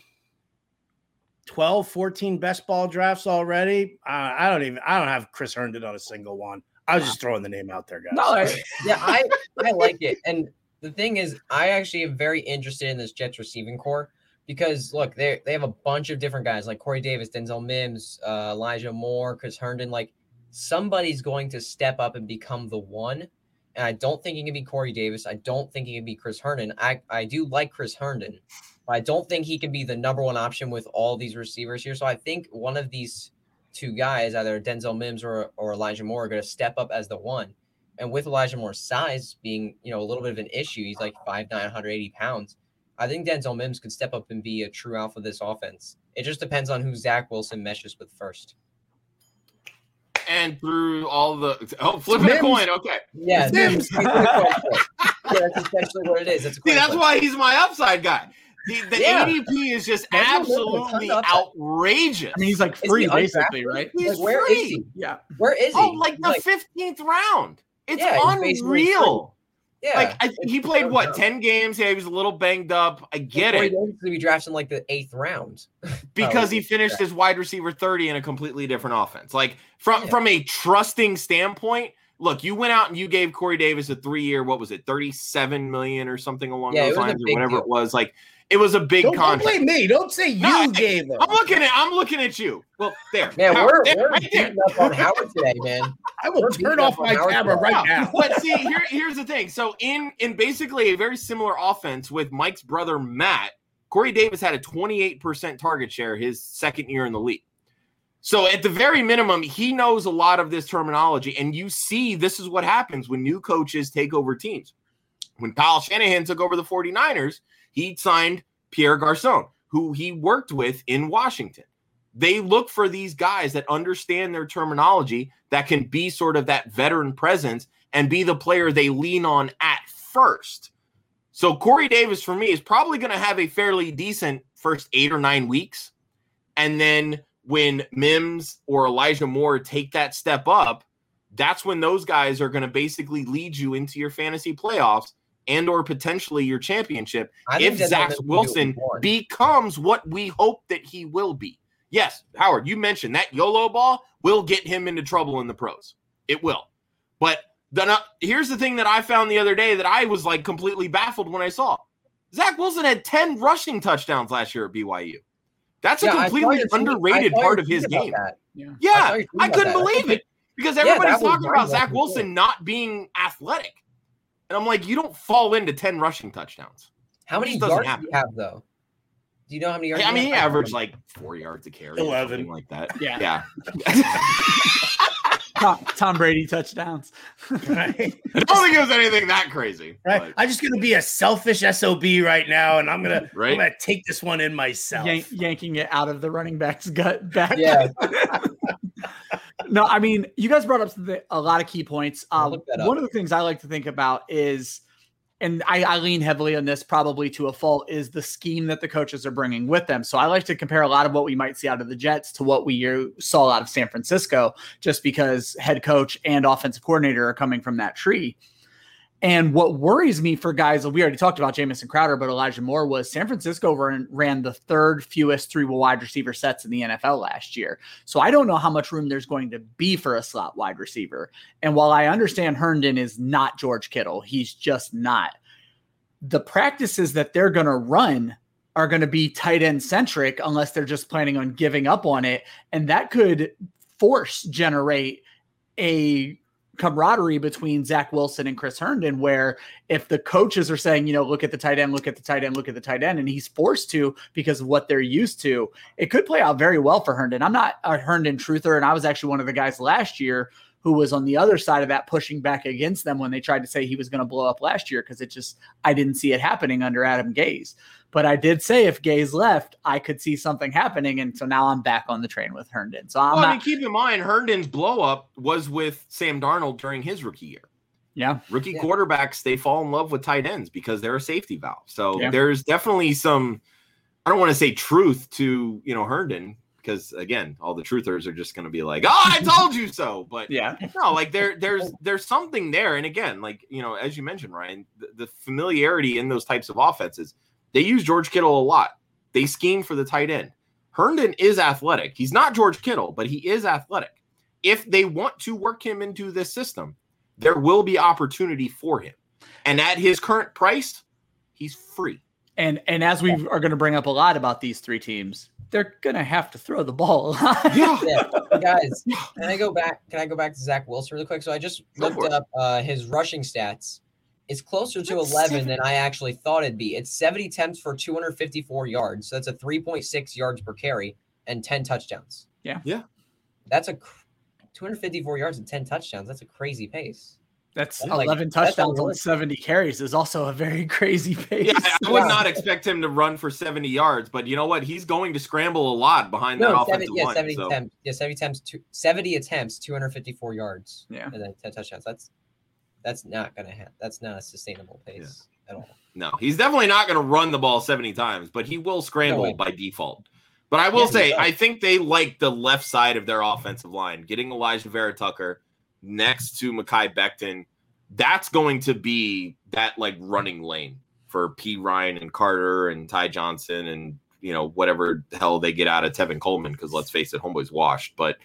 12, 14 best ball drafts already. Uh, I don't even I don't have Chris Herndon on a single one. I was just throwing the name out there, guys. No, I- Yeah, I I like it. And the thing is, I actually am very interested in this Jets receiving corps because look, they they have a bunch of different guys like Corey Davis, Denzel Mims, uh, Elijah Moore, Chris Herndon. Like somebody's going to step up and become the one. And I don't think he can be Corey Davis. I don't think he can be Chris Herndon. I, I do like Chris Herndon, but I don't think he can be the number one option with all these receivers here. So I think one of these two guys, either Denzel Mims or, or Elijah Moore, are going to step up as the one. And with Elijah Moore's size being, you know, a little bit of an issue, he's like 5'9", 180 pounds. I think Denzel Mims could step up and be a true alpha of this offense. It just depends on who Zach Wilson meshes with first. And through all the oh, flipping a coin. Okay, Yeah, Mims. Mims. yeah, that's essentially what it is. It's a see, that's flip. why he's my upside guy. The, the Yeah. ADP is just Denzel Mims has a ton absolutely outrageous. I mean, he's like he free, undrafted? basically, right? He's Like, where free. is he? Yeah. Where is oh, he? Oh, like the Like, fifteenth round. It's Yeah, he's unreal. Yeah. Like I, he played what dumb. ten games? Yeah, he was a little banged up. I get Corey it Davis could be drafted in like the eighth round. because he Oh, finished as wide receiver thirty in a completely different offense. Like from Yeah. from a trusting standpoint, look, you went out and you gave Corey Davis a three year. What was it, thirty seven million or something along Yeah, those lines, or whatever deal. it was. Like it was a big don't, don't contract. blame me. Don't say you No, gave them. I'm looking at I'm looking at you. Well, there, Man, Howard, we're, there, we're right there. up on Howard today, man. I will we're turn off my Howard camera Stern. right No, now. But see, here, here's the thing. So in in basically a very similar offense with Mike's brother Matt, Corey Davis had a 28% target share his second year in the league. So at the very minimum, he knows a lot of this terminology. And you see, this is what happens when new coaches take over teams. When Kyle Shanahan took over the 49ers, he signed Pierre Garcon, who he worked with in Washington. They look for these guys that understand their terminology that can be sort of that veteran presence and be the player they lean on at first. So Corey Davis for me is probably going to have a fairly decent first eight or nine weeks. And then when Mims or Elijah Moore take that step up, that's when those guys are going to basically lead you into your fantasy playoffs and or potentially your championship if Zach Mims will do Wilson becomes what we hope that he will be. Yes, Howard, you mentioned that YOLO ball will get him into trouble in the pros. It will. But then uh, here's the thing that I found the other day that I was like completely baffled when I saw. Zach Wilson had 10 rushing touchdowns last year at BYU. That's a Yeah, I saw completely your tweet- underrated saw part of his game. that. Yeah. I Yeah, your I couldn't that. believe it because everybody's that was talking about Zach Wilson not being athletic. And I'm like, you don't fall into 10 rushing touchdowns. How many doesn't yards happen. do you have though? Do you know how many yards? I you mean, he have? averaged like four yards a carry, or 11. something like that. Yeah. yeah. Tom, Tom Brady touchdowns. right? I don't think it was anything that crazy. Right. but- I'm just gonna be a selfish SOB right now, and I'm gonna Right. I'm gonna take this one in myself. Yank, yanking it out of the running back's gut back. Yeah. no, I mean, you guys brought up a lot of key points. Um, look that up. one of the things I like to think about is, and I, I lean heavily on this probably to a fault, is the scheme that the coaches are bringing with them. So I like to compare a lot of what we might see out of the Jets to what we saw out of San Francisco, just because head coach and offensive coordinator are coming from that tree. And what worries me for guys, we already talked about Jamison Crowder, but Elijah Moore was San Francisco ran, ran the third fewest three wide receiver sets in the NFL last year. So I don't know how much room there's going to be for a slot wide receiver. And while I understand Herndon is not George Kittle, he's just not. The practices that they're going to run are going to be tight end centric unless they're just planning on giving up on it. And that could force generate a camaraderie between Zach Wilson and Chris Herndon, where if the coaches are saying, you know, look at the tight end, look at the tight end, look at the tight end, and he's forced to because of what they're used to, it could play out very well for Herndon. I'm not a Herndon truther, and I was actually one of the guys last year who was on the other side of that pushing back against them when they tried to say he was going to blow up last year because it just I didn't see it happening under Adam Gase. But I did say if Gase left, I could see something happening, and so now I'm back on the train with Herndon. So I'm well, not, I mean, keep in mind Herndon's blow up was with Sam Darnold during his rookie year. Yeah, rookie yeah. quarterbacks they fall in love with tight ends because they're a safety valve. So Yeah. there's definitely some. I don't want to say truth to you know Herndon because again, all the truthers are just going to be like, "Oh, I told you so." But yeah, no, like there, there's there's something there, and again, like you know, as you mentioned, Ryan, the, the familiarity in those types of offenses, they use George Kittle a lot. They scheme for the tight end. Herndon is athletic. He's not George Kittle, but he is athletic. If they want to work him into this system, there will be opportunity for him, and at his current price, he's free. and and as we are going to bring up a lot about these three teams, they're going to have to throw the ball a lot. Yeah, Yeah, guys, can I go back? Can I go back to Zach Wilson really quick? So I just Go looked up uh, his rushing stats. It's closer to That's 11 seven- than I actually thought it'd be. It's 70 attempts for 254 yards. So that's a 3.6 yards per carry and 10 touchdowns. Yeah. Yeah. That's a cr- 254 yards and 10 touchdowns. That's a crazy pace. That's Like, 11 that's touchdowns on 70 carries is also a very crazy pace. yeah. I would Yeah. not expect him to run for 70 yards, but you know what? He's going to scramble a lot behind that No, offensive 70, yeah, line. 70 so- attempts. Yeah, 70 attempts, two, 70 attempts, 254 yards. Yeah. And then 10 touchdowns. That's that's not gonna happen. That's not a sustainable pace at all. No, he's definitely not going to run the ball 70 times, but he will scramble way. by default. But I will Yeah, say. I think they like the left side of their offensive line, getting Alijah Vera Tucker next to Mekhi Becton. That's going to be that like running lane for Perine and Carter and Ty Johnson and you know whatever the hell they get out of Tevin Coleman because let's face it, homeboy's washed. But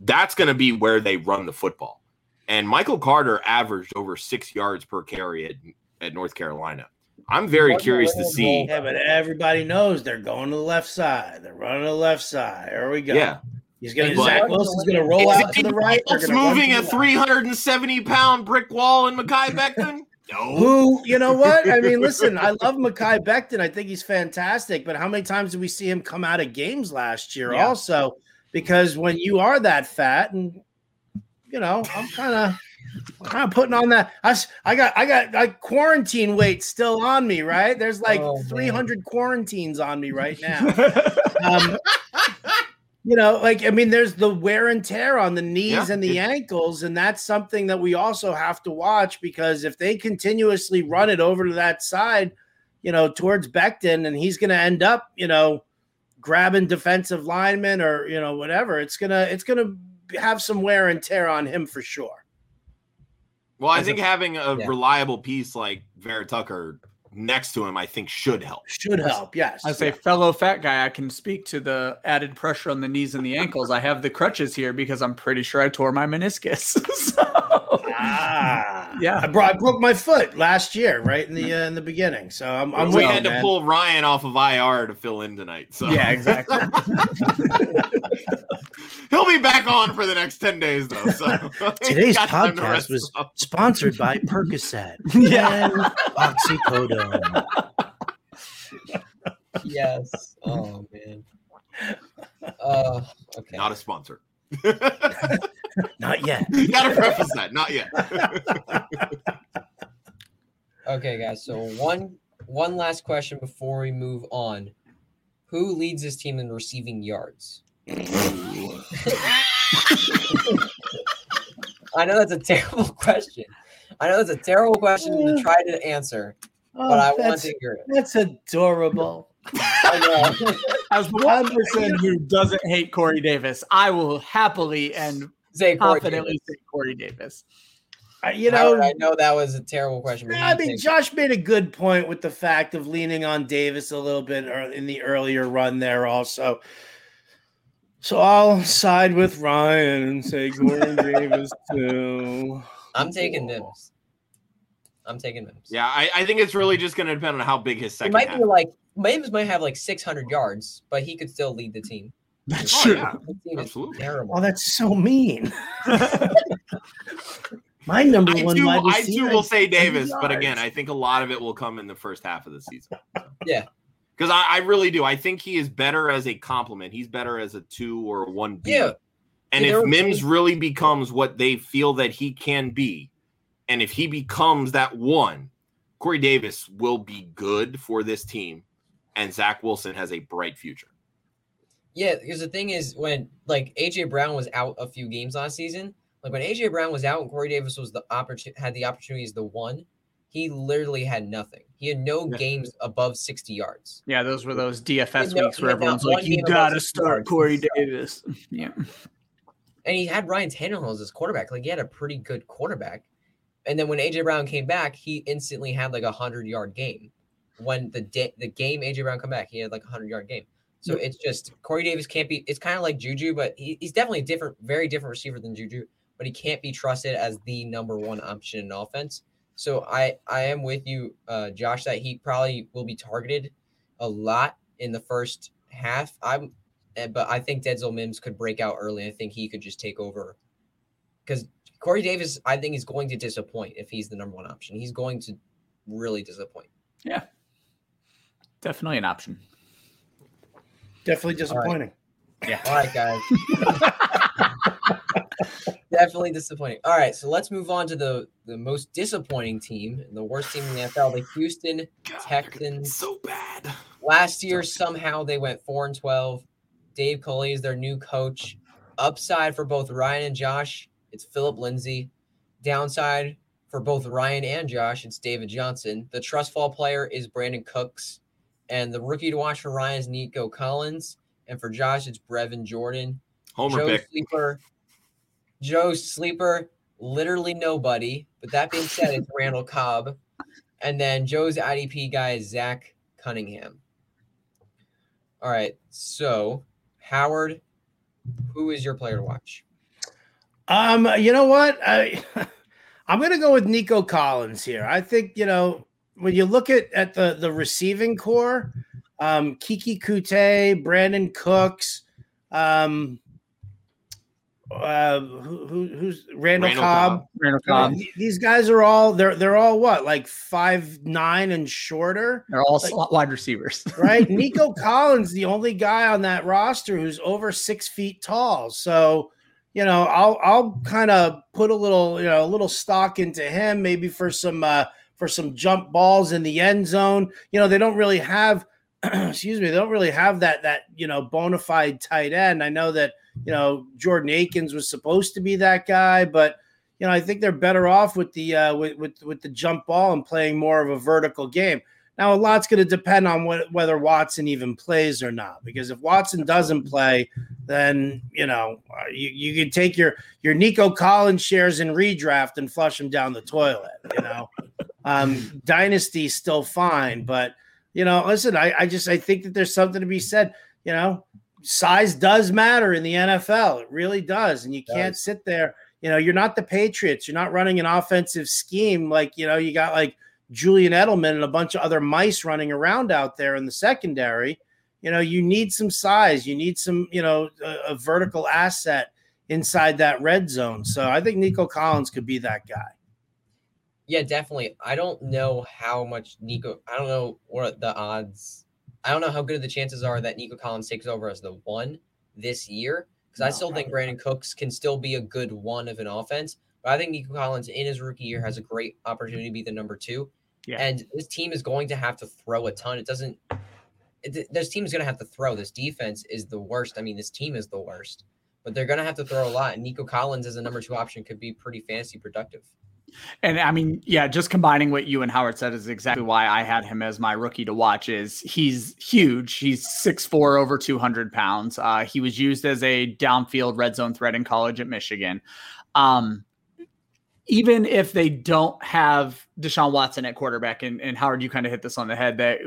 that's going to be where they run the football. And Michael Carter averaged over six yards per carry at, at North Carolina. I'm very curious to see. Yeah, but everybody knows they're going to the left side. They're running to the left side. There we go. Yeah, He's gonna But- Zach Wilson's gonna roll out to the right. It's moving a 370 pound brick wall in Mekhi Becton. No, Who, you know what? I mean, listen, I love Mekhi Becton. I think he's fantastic. But how many times did we see him come out of games last year Yeah. also? Because when you are that fat and you know, I'm kind of kind of putting on that. I, s- I got I got like quarantine weight still on me, right? There's like Oh, man. 300 quarantines on me right now. Um, you know, like I mean, there's the wear and tear on the knees Yeah, and the ankles, and that's something that we also have to watch because if they continuously run it over to that side, you know, towards Becton, and he's going to end up, you know, grabbing defensive linemen or you know whatever, it's gonna it's gonna have some wear and tear on him for sure. well, I As a- think having a yeah. reliable piece like Vera Tucker next to him, I think should help. Should help, yes. I say, fellow fat guy, I can speak to the added pressure on the knees and the ankles. I have the crutches here because I'm pretty sure I tore my meniscus. so, Ah, Yeah. I, bro- I broke my foot last year, right in the uh, in the beginning. So I'm, I'm we with had you, to pull Ryan off of IR to fill in tonight, so yeah, exactly. he'll be back on for the next 10 days though. So Today's Got time to podcast was up. sponsored by Percocet Yeah. and oxycodone. Yes. Oh man. Uh okay. not a sponsor. Not yet. you gotta preface that, not yet. Okay, guys. So one one last question before we move on. Who leads this team in receiving yards? I know that's a terrible question. I know that's a terrible question to try to answer, but I Oh, want that's, to hear it. that's adorable. I know. As the one person who doesn't hate Corey Davis, I will happily and Say Corey confidently Davis. say Corey Davis. Uh, you know, I know that was a terrible question. But I mean, Josh made a good point with the fact of leaning on Davis a little bit in the earlier run there, also. So I'll side with Ryan and say Corey Davis too. I'm taking Mims. I'm taking Mims. Yeah, I, I think it's really just going to depend on how big his second. It might half. be like Mims might have like 600 yards, but he could still lead the team. That's Oh, true. yeah. Team Absolutely. terrible. Oh, that's so mean. My number I one too, wide I too will say 10 Davis, but again. I think a lot of it will come in the first half of the season. Yeah. Because I, I really do. I think he is better as a complement. He's better as a two or a one B. Yeah. And Yeah, if Mims teams- really becomes what they feel that he can be, and if he becomes that one, Corey Davis will be good for this team, and Zach Wilson has a bright future. Yeah, because the thing is, when like AJ Brown was out a few games last season, like when AJ Brown was out and Corey Davis was the opportunity had the opportunity as the one, he literally had nothing. He had no Yeah. games above 60 yards. Yeah, those were those DFS You know- weeks where everyone's like, "You gotta start Corey. Davis." Yeah, And he had Ryan Tannehill as his quarterback. Like he had a pretty good quarterback. And then when AJ Brown came back, he instantly had like a hundred yard game. When the day the game AJ Brown come back, he had like a hundred yard game. So it's just Corey Davis can't be. It's kind of like Juju, but he, he's definitely a different, very different receiver than Juju. But he can't be trusted as the number one option in offense. So I I am with you, uh, Josh, that he probably will be targeted a lot in the first half. I'm, eh, but I think Denzel Mims could break out early. I think he could just take over because Corey Davis, I think, is going to disappoint if he's the number one option. He's going to really disappoint. Yeah. Definitely an option. Definitely disappointing. Yeah. All right, guys. Definitely disappointing. All right, so let's move on to the the most disappointing team, the worst team in the NFL, the Houston God, Texans. so bad. Last year, somehow they went four and twelve. Dave Culley is their new coach. Upside for both Ryan and Josh, it's Philip Lindsay. Downside for both Ryan and Josh, it's David Johnson. The trust fall player is Brandin Cooks, and the rookie to watch for Ryan is Nico Collins, and for Josh, it's Brevin Jordan. Homer Joe pick. Sleeper, Joe Sleeper, literally nobody. But that being said, it's Randall Cobb, and then Joe's IDP guy is Zach Cunningham. All right, so Howard, who is your player to watch? Um, you know what? I I'm gonna go with Nico Collins here. I think you know when you look at at the the receiving corps, um, Keke Coutee, Brandin Cooks, um, uh, who, who who's Randall, Randall Cobb. Cobb. Randall Cobb. These guys are all they're they're all what like five nine and shorter. They're all like- slot wide receivers. right? Nico Collins, the only guy on that roster who's over six feet tall. So, you know, I'll I'll kind of put a little, you know, a little stock into him, maybe for some uh for some jump balls in the end zone. You know, they don't really have excuse me, they don't really have that that you know bona fide tight end. I know that you know Jordan Akins was supposed to be that guy, but you know, I think they're better off with the uh, with, with with the jump ball and playing more of a vertical game. Now, a lot's going to depend on what, whether Watson even plays or not. Because if Watson doesn't play, then you know uh, you, you can take your your Nico Collins shares in redraft and flush them down the toilet. You know, um, Dynasty's still fine, but you know, listen, I, I just I think that there's something to be said. You know, size does matter in the NFL. It really does, and you can't sit there. You know, you're not the Patriots. You're not running an offensive scheme like you know you got like Julian Edelman and a bunch of other mice running around out there in the secondary. You know, you need some size. You need some, you know, a, a vertical asset inside that red zone. So I think Nico Collins could be that guy. Yeah, definitely. I don't know how much Nico. I don't know what the odds. I don't know how good the chances are that Nico Collins takes over as the one this year. Because I No, still think Brandin Cooks can still be a good one of an offense. But I think Nico Collins in his rookie year has a great opportunity to be the number two. Yeah. And this team is going to have to throw a ton. It doesn't. It, this team is going to have to throw. This defense is the worst. I mean, this team is the worst. But they're going to have to throw a lot. And Nico Collins as a number two option could be pretty fantasy productive. And I mean, yeah, just combining what you and Howard said is exactly why I had him as my rookie to watch. Is he's huge. He's six four, over two hundred pounds. Uh, he was used as a downfield red zone threat in college at Michigan. Um, even if they don't have Deshaun Watson at quarterback, and, and Howard, you kind of hit this on the head that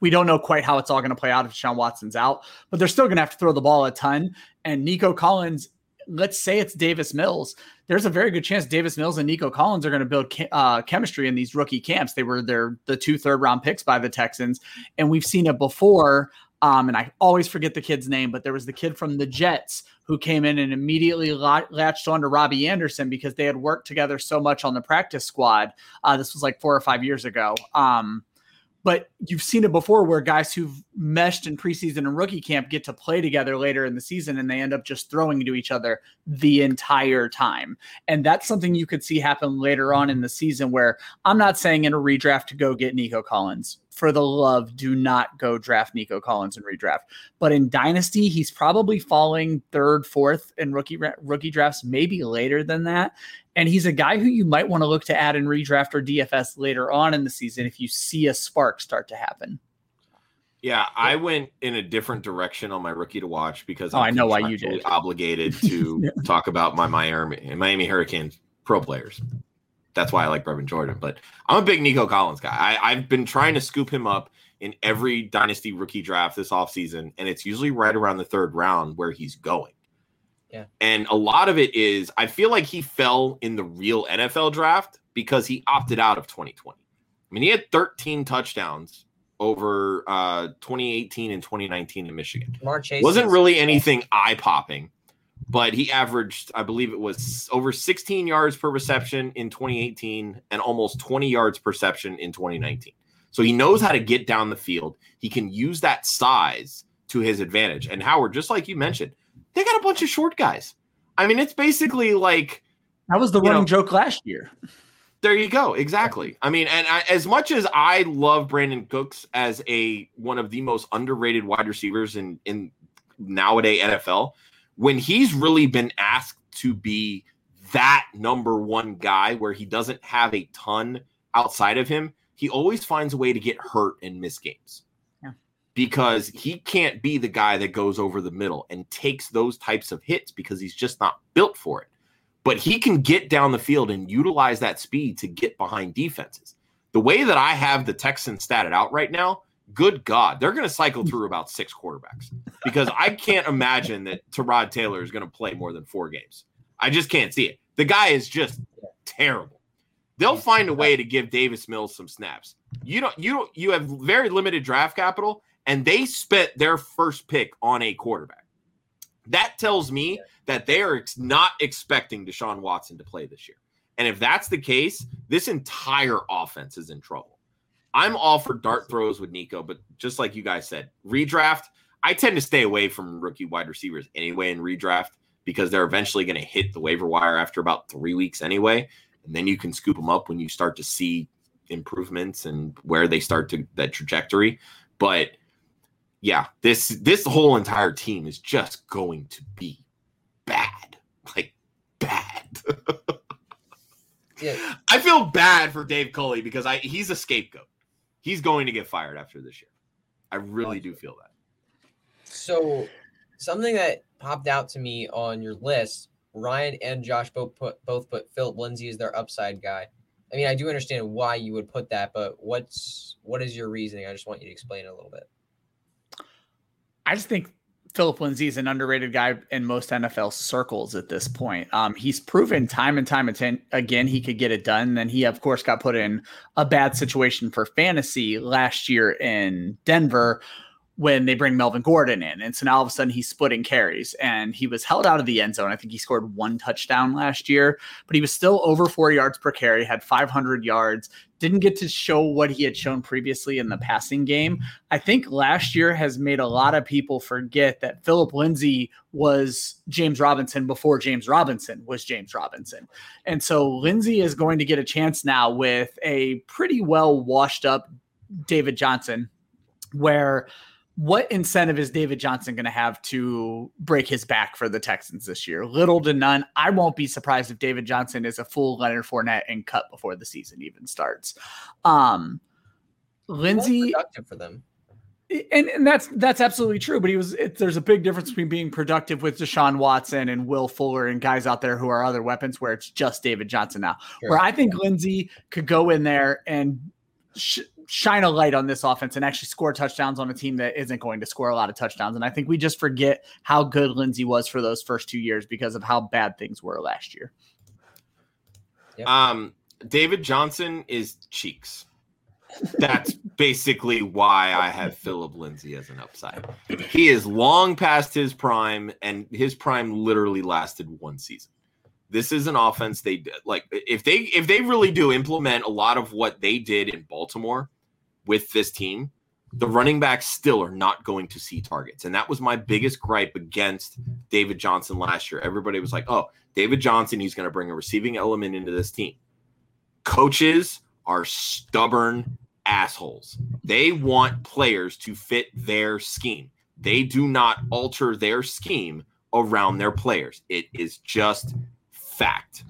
we don't know quite how it's all going to play out if Deshaun Watson's out, but they're still going to have to throw the ball a ton. And Nico Collins, let's say it's Davis Mills. There's a very good chance Davis Mills and Nico Collins are going to build uh, chemistry in these rookie camps. They were their the two third round picks by the Texans, and we've seen it before. Um, and I always forget the kid's name, but there was the kid from the Jets who came in and immediately latched on to Robbie Anderson because they had worked together so much on the practice squad. Uh, this was like four or five years ago. Um, but you've seen it before where guys who've meshed in preseason and rookie camp get to play together later in the season and they end up just throwing to each other the entire time. And that's something you could see happen later on in the season where I'm not saying in a redraft to go get Nico Collins. For the love, do not go draft Nico Collins and redraft. But in Dynasty, he's probably falling third, fourth in rookie rookie drafts, maybe later than that. And he's a guy who you might want to look to add in redraft or DFS later on in the season if you see a spark start to happen. Yeah, I went in a different direction on my rookie to watch because oh, i know why you did. Obligated to yeah. talk about my Miami Miami Hurricanes pro players. That's why I like Brevin Jordan. But I'm a big Nico Collins guy. I, I've been trying to scoop him up in every dynasty rookie draft this offseason, and it's usually right around the third round where he's going. Yeah. And a lot of it is I feel like he fell in the real NFL draft because he opted out of 2020. I mean, he had 13 touchdowns over uh, 2018 and 2019 in Michigan. March Wasn't really anything eye popping, but he averaged, I believe it was over 16 yards per reception in 2018 and almost 20 yards per reception in 2019. So he knows how to get down the field. He can use that size to his advantage. And Howard, just like you mentioned, they got a bunch of short guys. I mean, it's basically like that was the running know, joke last year. There you go. Exactly. I mean, and I, as much as I love Brandin Cooks as a one of the most underrated wide receivers in in nowadays NFL, when he's really been asked to be that number one guy where he doesn't have a ton outside of him, he always finds a way to get hurt and miss games because he can't be the guy that goes over the middle and takes those types of hits because he's just not built for it. But he can get down the field and utilize that speed to get behind defenses. The way that I have the Texans statted out right now, good God, they're going to cycle through about six quarterbacks because I can't imagine that Tyrod Taylor is going to play more than four games. I just can't see it. The guy is just terrible. They'll find a way to give Davis Mills some snaps. You don't you don't you have very limited draft capital and they spent their first pick on a quarterback. That tells me that they are not expecting Deshaun Watson to play this year. And if that's the case, this entire offense is in trouble. I'm all for dart throws with Nico, but just like you guys said, redraft, I tend to stay away from rookie wide receivers anyway in redraft because they're eventually going to hit the waiver wire after about three weeks anyway. And then you can scoop them up when you start to see improvements and where they start to that trajectory. But yeah, this this whole entire team is just going to be bad, like bad. yeah. I feel bad for Dave Culley because I he's a scapegoat. He's going to get fired after this year. I really do feel that. So, something that popped out to me on your list, Ryan and Josh both put both put Philip Lindsay as their upside guy. I mean, I do understand why you would put that, but what's what is your reasoning? I just want you to explain it a little bit. I just think Philip Lindsay is an underrated guy in most NFL circles at this point. Um, he's proven time and time again he could get it done. Then he, of course, got put in a bad situation for fantasy last year in Denver when they bring Melvin Gordon in. And so now all of a sudden he's splitting carries and he was held out of the end zone. I think he scored one touchdown last year, but he was still over four yards per carry, had 500 yards, didn't get to show what he had shown previously in the passing game. I think last year has made a lot of people forget that Philip Lindsay was James Robinson before James Robinson was James Robinson. And so Lindsay is going to get a chance now with a pretty well washed up David Johnson where what incentive is David Johnson going to have to break his back for the Texans this year? Little to none. I won't be surprised if David Johnson is a full Leonard Fournette and cut before the season even starts. Um, Lindsay productive for them. and, and that's that's absolutely true. But he was it, there's a big difference between being productive with Deshaun Watson and Will Fuller and guys out there who are other weapons where it's just David Johnson now. Sure. Where I think Lindsay could go in there and sh- shine a light on this offense and actually score touchdowns on a team that isn't going to score a lot of touchdowns. And I think we just forget how good Lindsay was for those first two years because of how bad things were last year. Yep. Um, David Johnson is cheeks. That's basically why I have Philip Lindsay as an upside. He is long past his prime, and his prime literally lasted one season. This is an offense they like if they if they really do implement a lot of what they did in Baltimore with this team, the running backs still are not going to see targets. And that was my biggest gripe against David Johnson last year. Everybody was like, "Oh, David Johnson, he's going to bring a receiving element into this team." Coaches are stubborn assholes. They want players to fit their scheme. They do not alter their scheme around their players. It is just fact.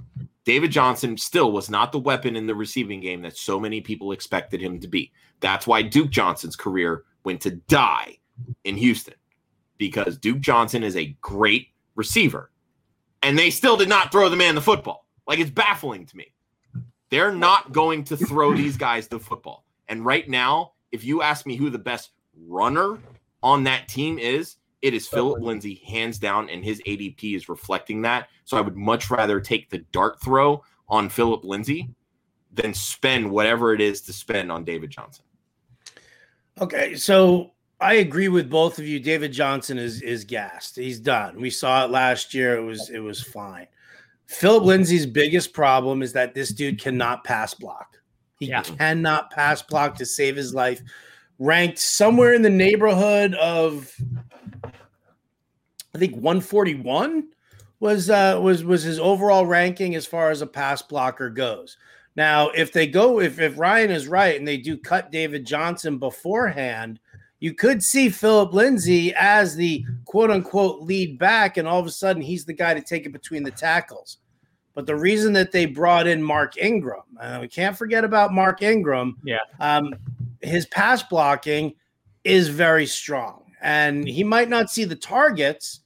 David Johnson still was not the weapon in the receiving game that so many people expected him to be. That's why Duke Johnson's career went to die in Houston because Duke Johnson is a great receiver. And they still did not throw the man the football. Like it's baffling to me. They're not going to throw these guys the football. And right now, if you ask me who the best runner on that team is, it is Philip Lindsay, hands down, and his ADP is reflecting that. So I would much rather take the dart throw on Philip Lindsay than spend whatever it is to spend on David Johnson. Okay, so I agree with both of you. David Johnson is is gassed. He's done. We saw it last year. It was it was fine. Philip Lindsay's biggest problem is that this dude cannot pass block. He yeah. cannot pass block to save his life. Ranked somewhere in the neighborhood of, I think 141 was uh, was was his overall ranking as far as a pass blocker goes. Now, if they go, if if Ryan is right and they do cut David Johnson beforehand, you could see Philip Lindsay as the quote unquote lead back, and all of a sudden he's the guy to take it between the tackles. But the reason that they brought in Mark Ingram, uh, we can't forget about Mark Ingram. Yeah. Um, his pass blocking is very strong, and he might not see the targets,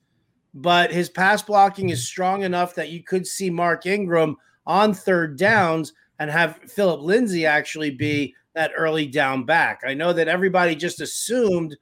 but his pass blocking is strong enough that you could see Mark Ingram on third downs and have Philip Lindsay actually be that early down back. I know that everybody just assumed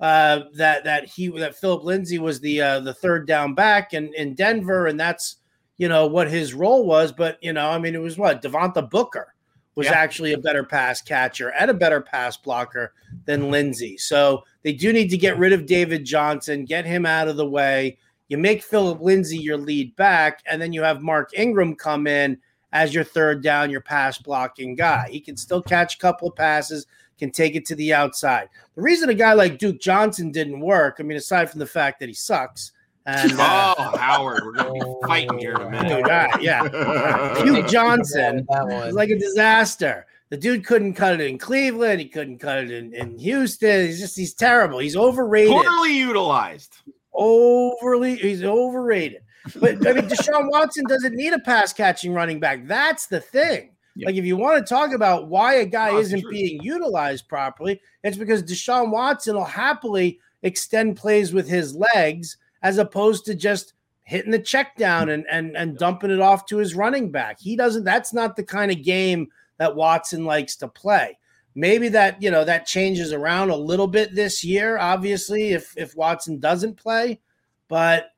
uh, that that he that Philip Lindsay was the uh, the third down back in, in Denver, and that's you know, what his role was. But, you know, I mean, it was what Devontae Booker was yeah. actually a better pass catcher and a better pass blocker than Lindsay. So they do need to get rid of David Johnson, get him out of the way. You make Philip Lindsay your lead back, and then you have Mark Ingram come in as your third down, your pass blocking guy. He can still catch a couple of passes, can take it to the outside. The reason a guy like Duke Johnson didn't work, I mean, aside from the fact that he sucks, and, uh, oh, Howard, we're gonna be fighting here in a minute. Dude, uh, yeah, Duke Johnson was like a disaster. The dude couldn't cut it in Cleveland. He couldn't cut it in, in Houston. He's just he's terrible. He's overrated. Poorly utilized. Overly, he's overrated. But I mean, Deshaun Watson doesn't need a pass catching running back. That's the thing. Yep. Like, if you want to talk about why a guy isn't being utilized properly, it's because Deshaun Watson will happily extend plays with his legs as opposed to just hitting the check down and and and dumping it off to his running back. He doesn't that's not the kind of game that Watson likes to play. Maybe that, you know, that changes around a little bit this year, obviously, if if Watson doesn't play. But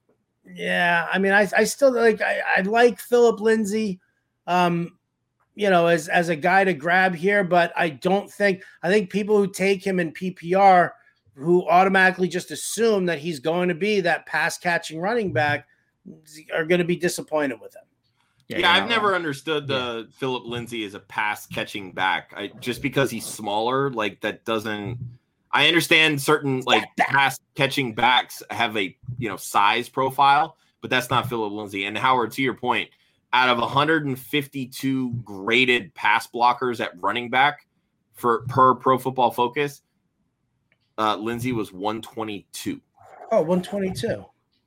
yeah, I mean, I, I still like I, I like Philip Lindsay, um, you know, as as a guy to grab here, but I don't think I think people who take him in PPR who automatically just assume that he's going to be that pass catching running back are going to be disappointed with him. Yeah, yeah I've never wrong. understood the yeah. Philip Lindsay as a pass catching back. I just because he's smaller, like that doesn't. I understand certain like pass catching backs have a you know size profile, but that's not Philip Lindsay. And Howard, to your point, out of 152 graded pass blockers at running back for per Pro Football Focus, uh, Lindsay was 122. Oh, 122.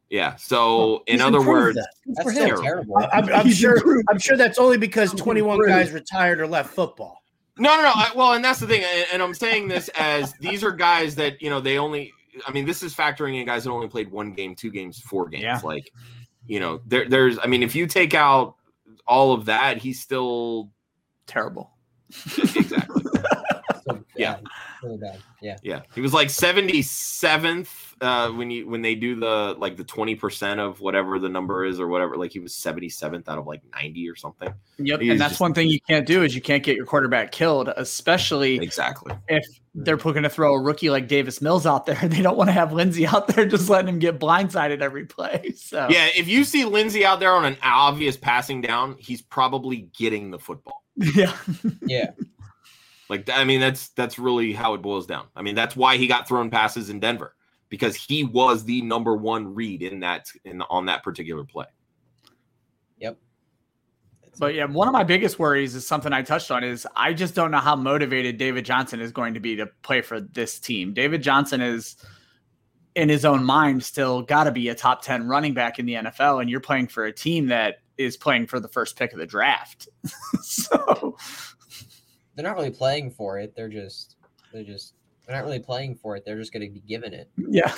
Yeah. So, in other words, that. that's terrible. terrible. I'm, I'm sure. I'm sure that's only because 21 guys retired or left football. No, no, no. I, well, and that's the thing, and, and I'm saying this as these are guys that you know they only. I mean, this is factoring in guys that only played one game, two games, four games. Yeah. Like, you know, there, there's. I mean, if you take out all of that, he's still Terrible. exactly. So Yeah. Bad, really bad. Yeah. Yeah, he was like seventy seventh uh, when you when they do the like the twenty percent of whatever the number is or whatever. Like he was seventy seventh out of like ninety or something. Yep. He's And that's just- one thing you can't do is you can't get your quarterback killed, especially Exactly. if they're going to throw a rookie like Davis Mills out there. They don't want to have Lindsay out there just letting him get blindsided every play. So Yeah, if you see Lindsay out there on an obvious passing down, he's probably getting the football. yeah. Yeah. Like I mean, that's that's really how it boils down. I mean, that's why he got thrown passes in Denver because he was the number one read in that in on that particular play. Yep. But yeah, one of my biggest worries is something I touched on is I just don't know how motivated David Johnson is going to be to play for this team. David Johnson is in his own mind still got to be a top 10 running back in the NFL and you're playing for a team that is playing for the first pick of the draft. so They're not really playing for it. They're just they're just they're not really playing for it. They're just gonna be given it. yeah.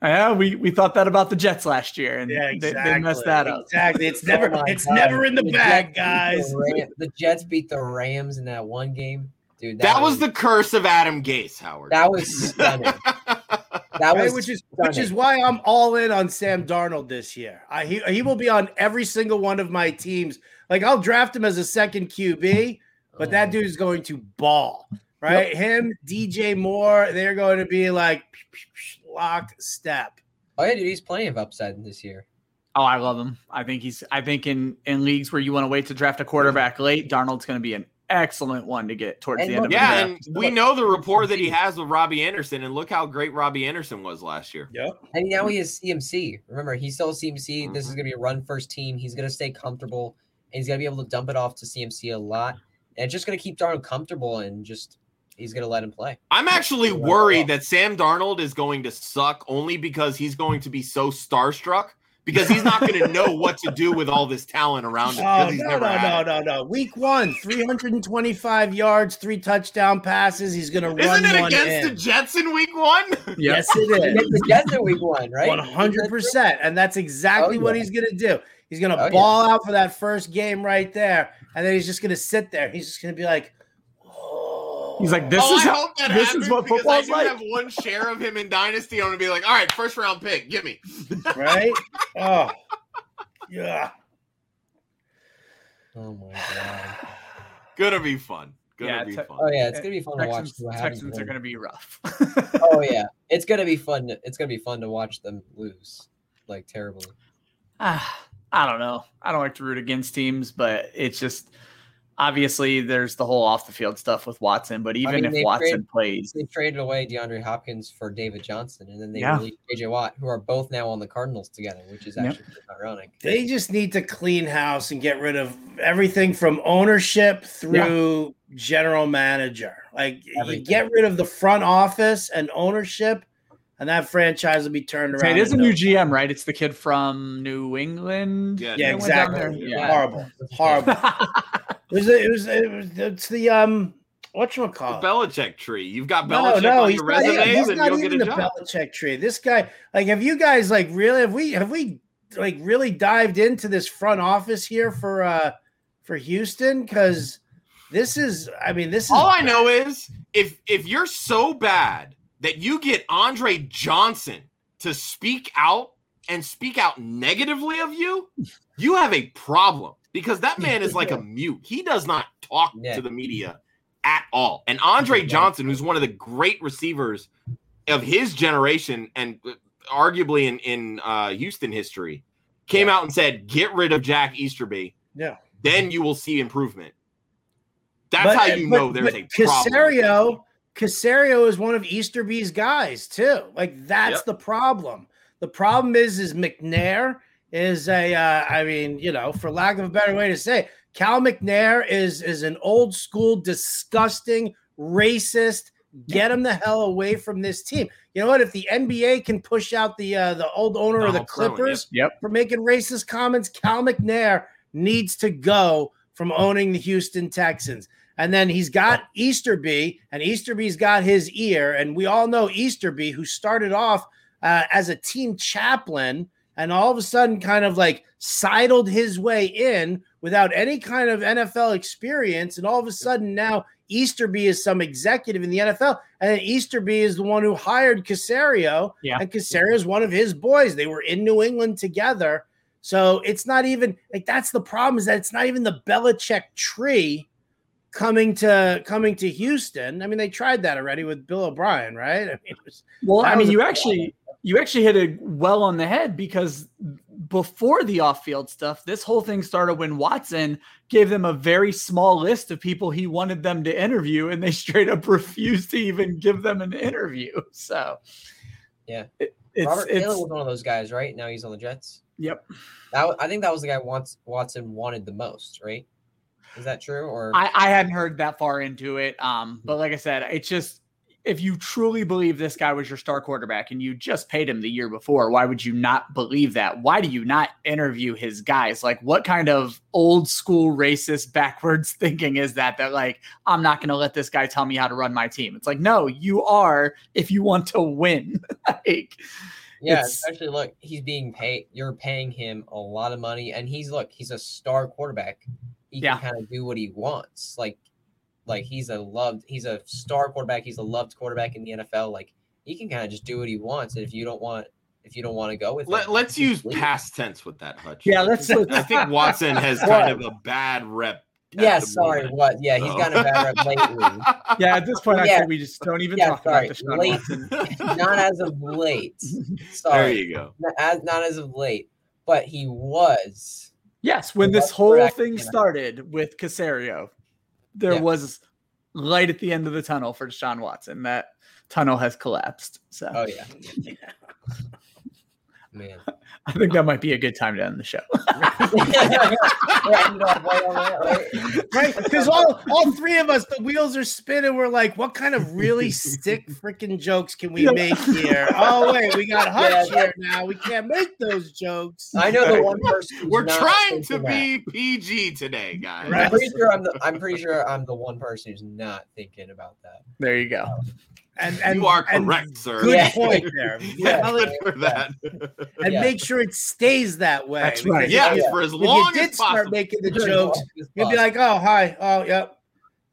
Yeah, we, we thought that about the Jets last year, and Yeah, they, exactly. they messed that up. Exactly. It's oh never Oh it's God. never in the bag, Jets guys. The, Ram- the Jets beat the Rams in that one game, dude. That, was the curse of Adam Gase, Howard. that was stunning. That Right, was which is which is why I'm all in on Sam Darnold this year. I, he he will be on every single one of my teams. Like I'll draft him as a second QB, but that Oh. dude is going to ball. Right? Him, DJ Moore, they're going to be like locked step. Oh yeah, dude, he's plenty of upside this year. Oh, I love him. I think he's. I think in in leagues where you want to wait to draft a quarterback late, Darnold's going to be an excellent one to get towards And the end of look- the yeah, and we know the rapport that he has with Robbie Anderson, and look how great Robbie Anderson was last year. Yep. And now he has CMC. Remember, he's still CMC. This is Mhm. gonna be a run first team. He's gonna stay comfortable, and he's gonna be able to dump it off to CMC a lot. And it's just gonna keep Darnold comfortable, and just he's gonna let him play. I'm actually worried that Sam Darnold is going to suck only because he's going to be so starstruck because he's not going to know what to do with all this talent around him. Oh he's no, never no, no, no, no. Week one, 325 yards, three touchdown passes. He's gonna run Isn't it one against the. Jets in week one? Yes, it is. Against the Jets in week one, right? One hundred percent, and that's exactly Oh, what he's gonna do. He's gonna Oh, yeah. ball out for that first game right there, and then he's just gonna sit there. He's just gonna be like, He's like, this oh, is I how, hope that this is what because I football's do like. have one share of him in Dynasty. I'm going to be like, all right, first round pick, give me. right? oh, yeah. Oh my god. Gonna be fun. Gonna Yeah, be te- fun. Oh yeah, it's gonna be fun to watch. Texans, what happens Texans to are going to be rough. Oh yeah, it's gonna be fun. to- It's gonna be fun to watch them lose, like terribly. Ah, I don't know. I don't like to root against teams, but it's just obviously there's the whole off the field stuff with Watson. But even mean, if Watson trade- plays, They traded away DeAndre Hopkins for David Johnson, and then they Yeah. released JJ Watt, who are both now on the Cardinals together, which is actually pretty ironic. They just need to clean house and get rid of everything from ownership through general manager. Like you Everything. get rid of the front office and ownership, and that franchise will be turned around. Say, it is a new no- GM, right? It's the kid from New England. Yeah, Yeah, They went down exactly. Yeah. Horrible, horrible. It was, it was, it was, it's the um, what you The call Belichick tree. You've got No, Belichick no, on he's your not, even- resumes, he's and not you'll even get a the job. Belichick tree. This guy, like, have you guys like really have we have we like really dived into this front office here for uh for Houston? Because this is, I mean, this is All I know is if if you're so bad that you get Andre Johnson to speak out and speak out negatively of you, you have a problem because that man is like a mute. He does not talk Yeah. to the media at all. And Andre Johnson, who's one of the great receivers of his generation and uh, arguably in in uh, Houston history, came out and said, "Get rid of Jack Easterby." Yeah. Then you will see improvement. That's But- how you but- know there's a problem. Caserio. Is one of Easterby's guys too. Like that's Yep. the problem. The problem is, is McNair is a. Uh, I mean, you know, for lack of a better way to say, it, Cal McNair is is an old school, disgusting, racist. Get him the hell away from this team. You know what? If the NBA can push out the uh, the old owner of the Donald Clippers Yep. for making racist comments, Cal McNair needs to go from owning the Houston Texans. And then he's got Easterby, and Easterby's got his ear. And we all know Easterby, who started off uh, as a team chaplain and all of a sudden kind of like sidled his way in without any kind of NFL experience. And all of a sudden now Easterby is some executive in the NFL. And then Easterby is the one who hired Caserio. Yeah. And Caserio is one of his boys. They were in New England together. So it's not even like that's the problem is that it's not even the Belichick tree coming to coming to Houston. I mean, they tried that already with Bill O'Brien, right? I mean, it was, Well, I mean, you problem. actually you actually hit it well on the head because before the off-field stuff, this whole thing started when Watson gave them a very small list of people he wanted them to interview, and they straight up refused to even give them an interview. So, Yeah. it, it's Robert it's Taylor was one of those guys, right? Now he's on the Jets. yep. That I think that was the guy Watson wanted the most, right? Is that true? Or I, I hadn't heard that far into it. Um, but like I said, it's just if you truly believe this guy was your star quarterback and you just paid him the year before, why would you not believe that? Why do you not interview his guys? Like, what kind of old school racist backwards thinking is that? That like, I'm not going to let this guy tell me how to run my team. It's like, no, you are if you want to win. like, yeah, especially look, he's being paid. You're paying him a lot of money, and he's look, he's a star quarterback. He Yeah. can kind of do what he wants. Like, like mm-hmm. he's a loved, he's a star quarterback. He's a loved quarterback in the NFL. Like he can kind of just do what he wants. And if you don't want, if you don't want to go with, Let, him, let's use leave. past tense with that, Hutch. yeah, let's. I think Watson has kind of a bad rep. at Yeah, sorry, moment, what? Yeah, he's so. gotten a bad rep lately. yeah, at this point, I Yeah. say we just don't even Yeah, talk sorry, about Deshaun late. Watson. not as of late. Sorry. there Sorry, you go. not as not as of late, but he was. Yes, when this whole thing in started with Caserio, there Yeah. was light at the end of the tunnel for Deshaun Watson. That tunnel has collapsed. So Oh yeah, man. I think that might be a good time to end the show. Right on that, right? right? Because all, all three of us, the wheels are spinning. We're like, what kind of really sick freaking jokes can we make here? Oh, wait, we got Hutch Yeah, here now. We can't make those jokes. I know the one person. who's We're not trying to thinking be PG today, guys. Right. I'm pretty sure I'm the. I'm pretty sure I'm the one person who's not thinking about that. There you go. Um, And, and you are correct, sir. Good Yeah. point there. Yeah. Valid- Good for that. and Yeah. make sure it stays that way. That's right. if Yeah, you- for as If long you did as start possible. making the jokes, you'd be like, "Oh, hi, oh, yep,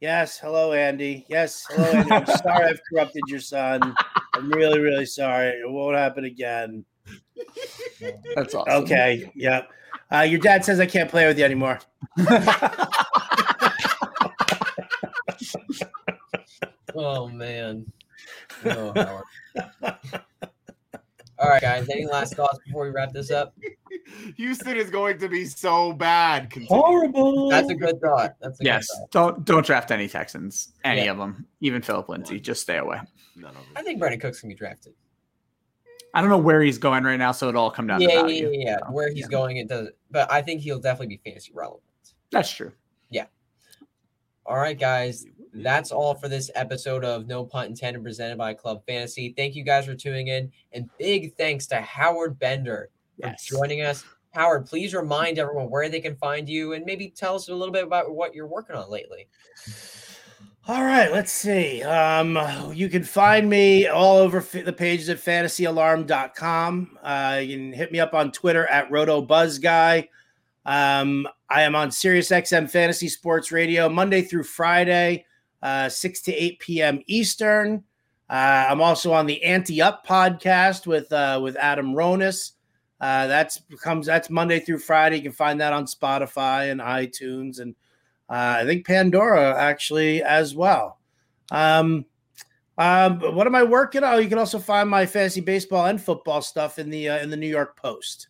yes, hello, Andy, yes, hello, Andy. I'm sorry I've corrupted your son. I'm really, really sorry. It won't happen again." That's awesome. Okay, yep. Uh, your dad says I can't play with you anymore. Oh man. Oh, Howard. All right, guys. Any last thoughts before we wrap this up? Houston is going to be so bad. Continue. Horrible. That's a good thought. That's a yes. good thought. Don't don't draft any Texans. Any Yeah. of them. Even Philip Lindsay. Just stay away. None of I think Brandin Cooks can be drafted. I don't know where he's going right now, so it'll all come down Yeah, to yeah, value. yeah, yeah. Where he's Yeah. going, it does. But I think he'll definitely be fantasy relevant. That's true. Yeah. All right, guys. That's all for this episode of No Punt Intended presented by Club Fantasy. Thank you guys for tuning in. And big thanks to Howard Bender for Yes. joining us. Howard, please remind everyone where they can find you and maybe tell us a little bit about what you're working on lately. All right, let's see. Um, you can find me all over the pages at fantasyalarm.com. Uh, you can hit me up on Twitter at RotoBuzzGuy. Um, I am on SiriusXM Fantasy Sports Radio Monday through Friday, uh, 6 to 8 p.m. Eastern. Uh, I'm also on the Anti Up podcast with uh, with Adam Ronis. Uh, that's comes that's Monday through Friday. You can find that on Spotify and iTunes and uh, I think Pandora actually as well. Um, um, what am I working on? You can also find my fantasy baseball and football stuff in the uh, in the New York Post.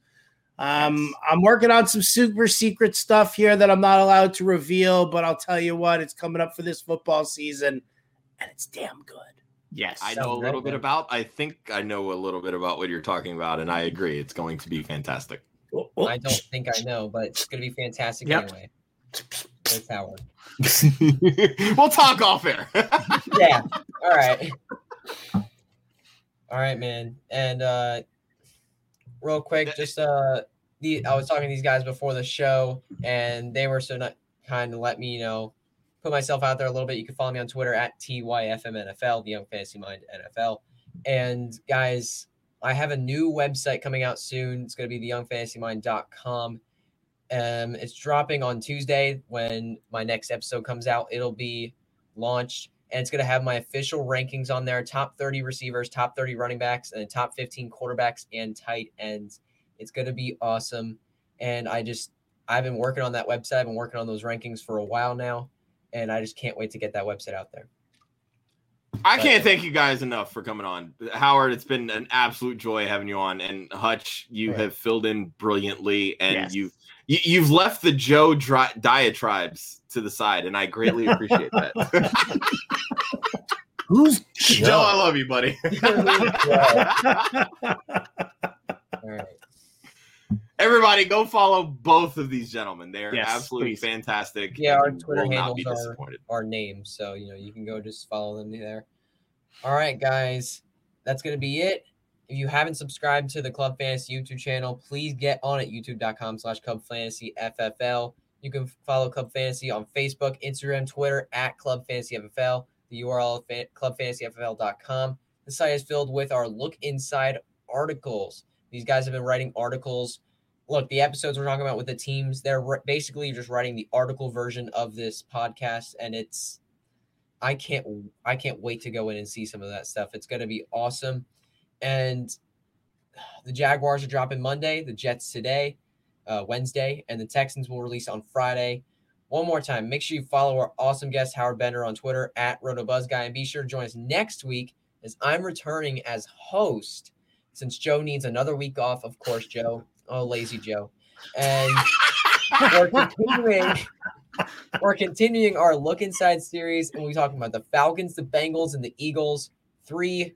Um, Nice. I'm working on some super secret stuff here that I'm not allowed to reveal, but I'll tell you what, it's coming up for this football season, and it's damn good. Yes. I Sounds know a little great, bit about. I think I know a little bit about what you're talking about, and I agree. It's going to be fantastic. I don't think I know, but it's going to be fantastic Yep. anyway. That's Howard. we'll talk off air. Yeah. All right. All right, man. And uh real quick, just uh the I was talking to these guys before the show and they were so not kind to let me, you know, put myself out there a little bit. You can follow me on Twitter at TYFMNFL, the Young Fantasy Mind NFL. And guys, I have a new website coming out soon. It's going to be theyoungfantasymind.com. Um, it's dropping on Tuesday when my next episode comes out. It'll be launched and it's going to have my official rankings on there top 30 receivers, top 30 running backs, and top 15 quarterbacks and tight ends. It's going to be awesome. And I just, I've been working on that website. I've been working on those rankings for a while now. And I just can't wait to get that website out there. I can't thank you guys enough for coming on. Howard, it's been an absolute joy having you on. And Hutch, you have filled in brilliantly and yes. you've you, you've left the Joe dri- diatribes to the side, and I greatly appreciate that. Who's Joe? Joe? I love you, buddy. All right. Everybody, go follow both of these gentlemen. They are yes, absolutely please. fantastic. Yeah, our Twitter handles are our names, so you know you can go just follow them there. All right, guys, that's gonna be it. If you haven't subscribed to the Club Fantasy YouTube channel, please get on it, youtube.com slash Club Fantasy FFL. You can follow Club Fantasy on Facebook, Instagram, Twitter at Club Fantasy FFL. The URL is clubfantasyffl.com. The site is filled with our look inside articles. These guys have been writing articles. Look, the episodes we're talking about with the teams, they're basically just writing the article version of this podcast, and it's I can't I can't wait to go in and see some of that stuff. It's going to be awesome. And the Jaguars are dropping Monday, the Jets today, uh, Wednesday, and the Texans will release on Friday. One more time, make sure you follow our awesome guest, Howard Bender, on Twitter at RotoBuzzGuy, and be sure to join us next week as I'm returning as host since Joe needs another week off. Of course, Joe. Oh, lazy Joe. And we're continuing. We're continuing our look inside series, and we're talking about the Falcons, the Bengals, and the Eagles. Three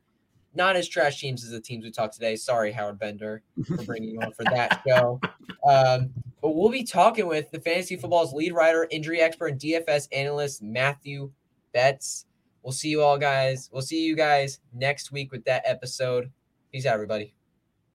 not as trash teams as the teams we talked today. Sorry, Howard Bender, for bringing you on for that show. Um, but we'll be talking with the fantasy football's lead writer, injury expert, and DFS analyst Matthew Betz. We'll see you all, guys. We'll see you guys next week with that episode. Peace out, everybody.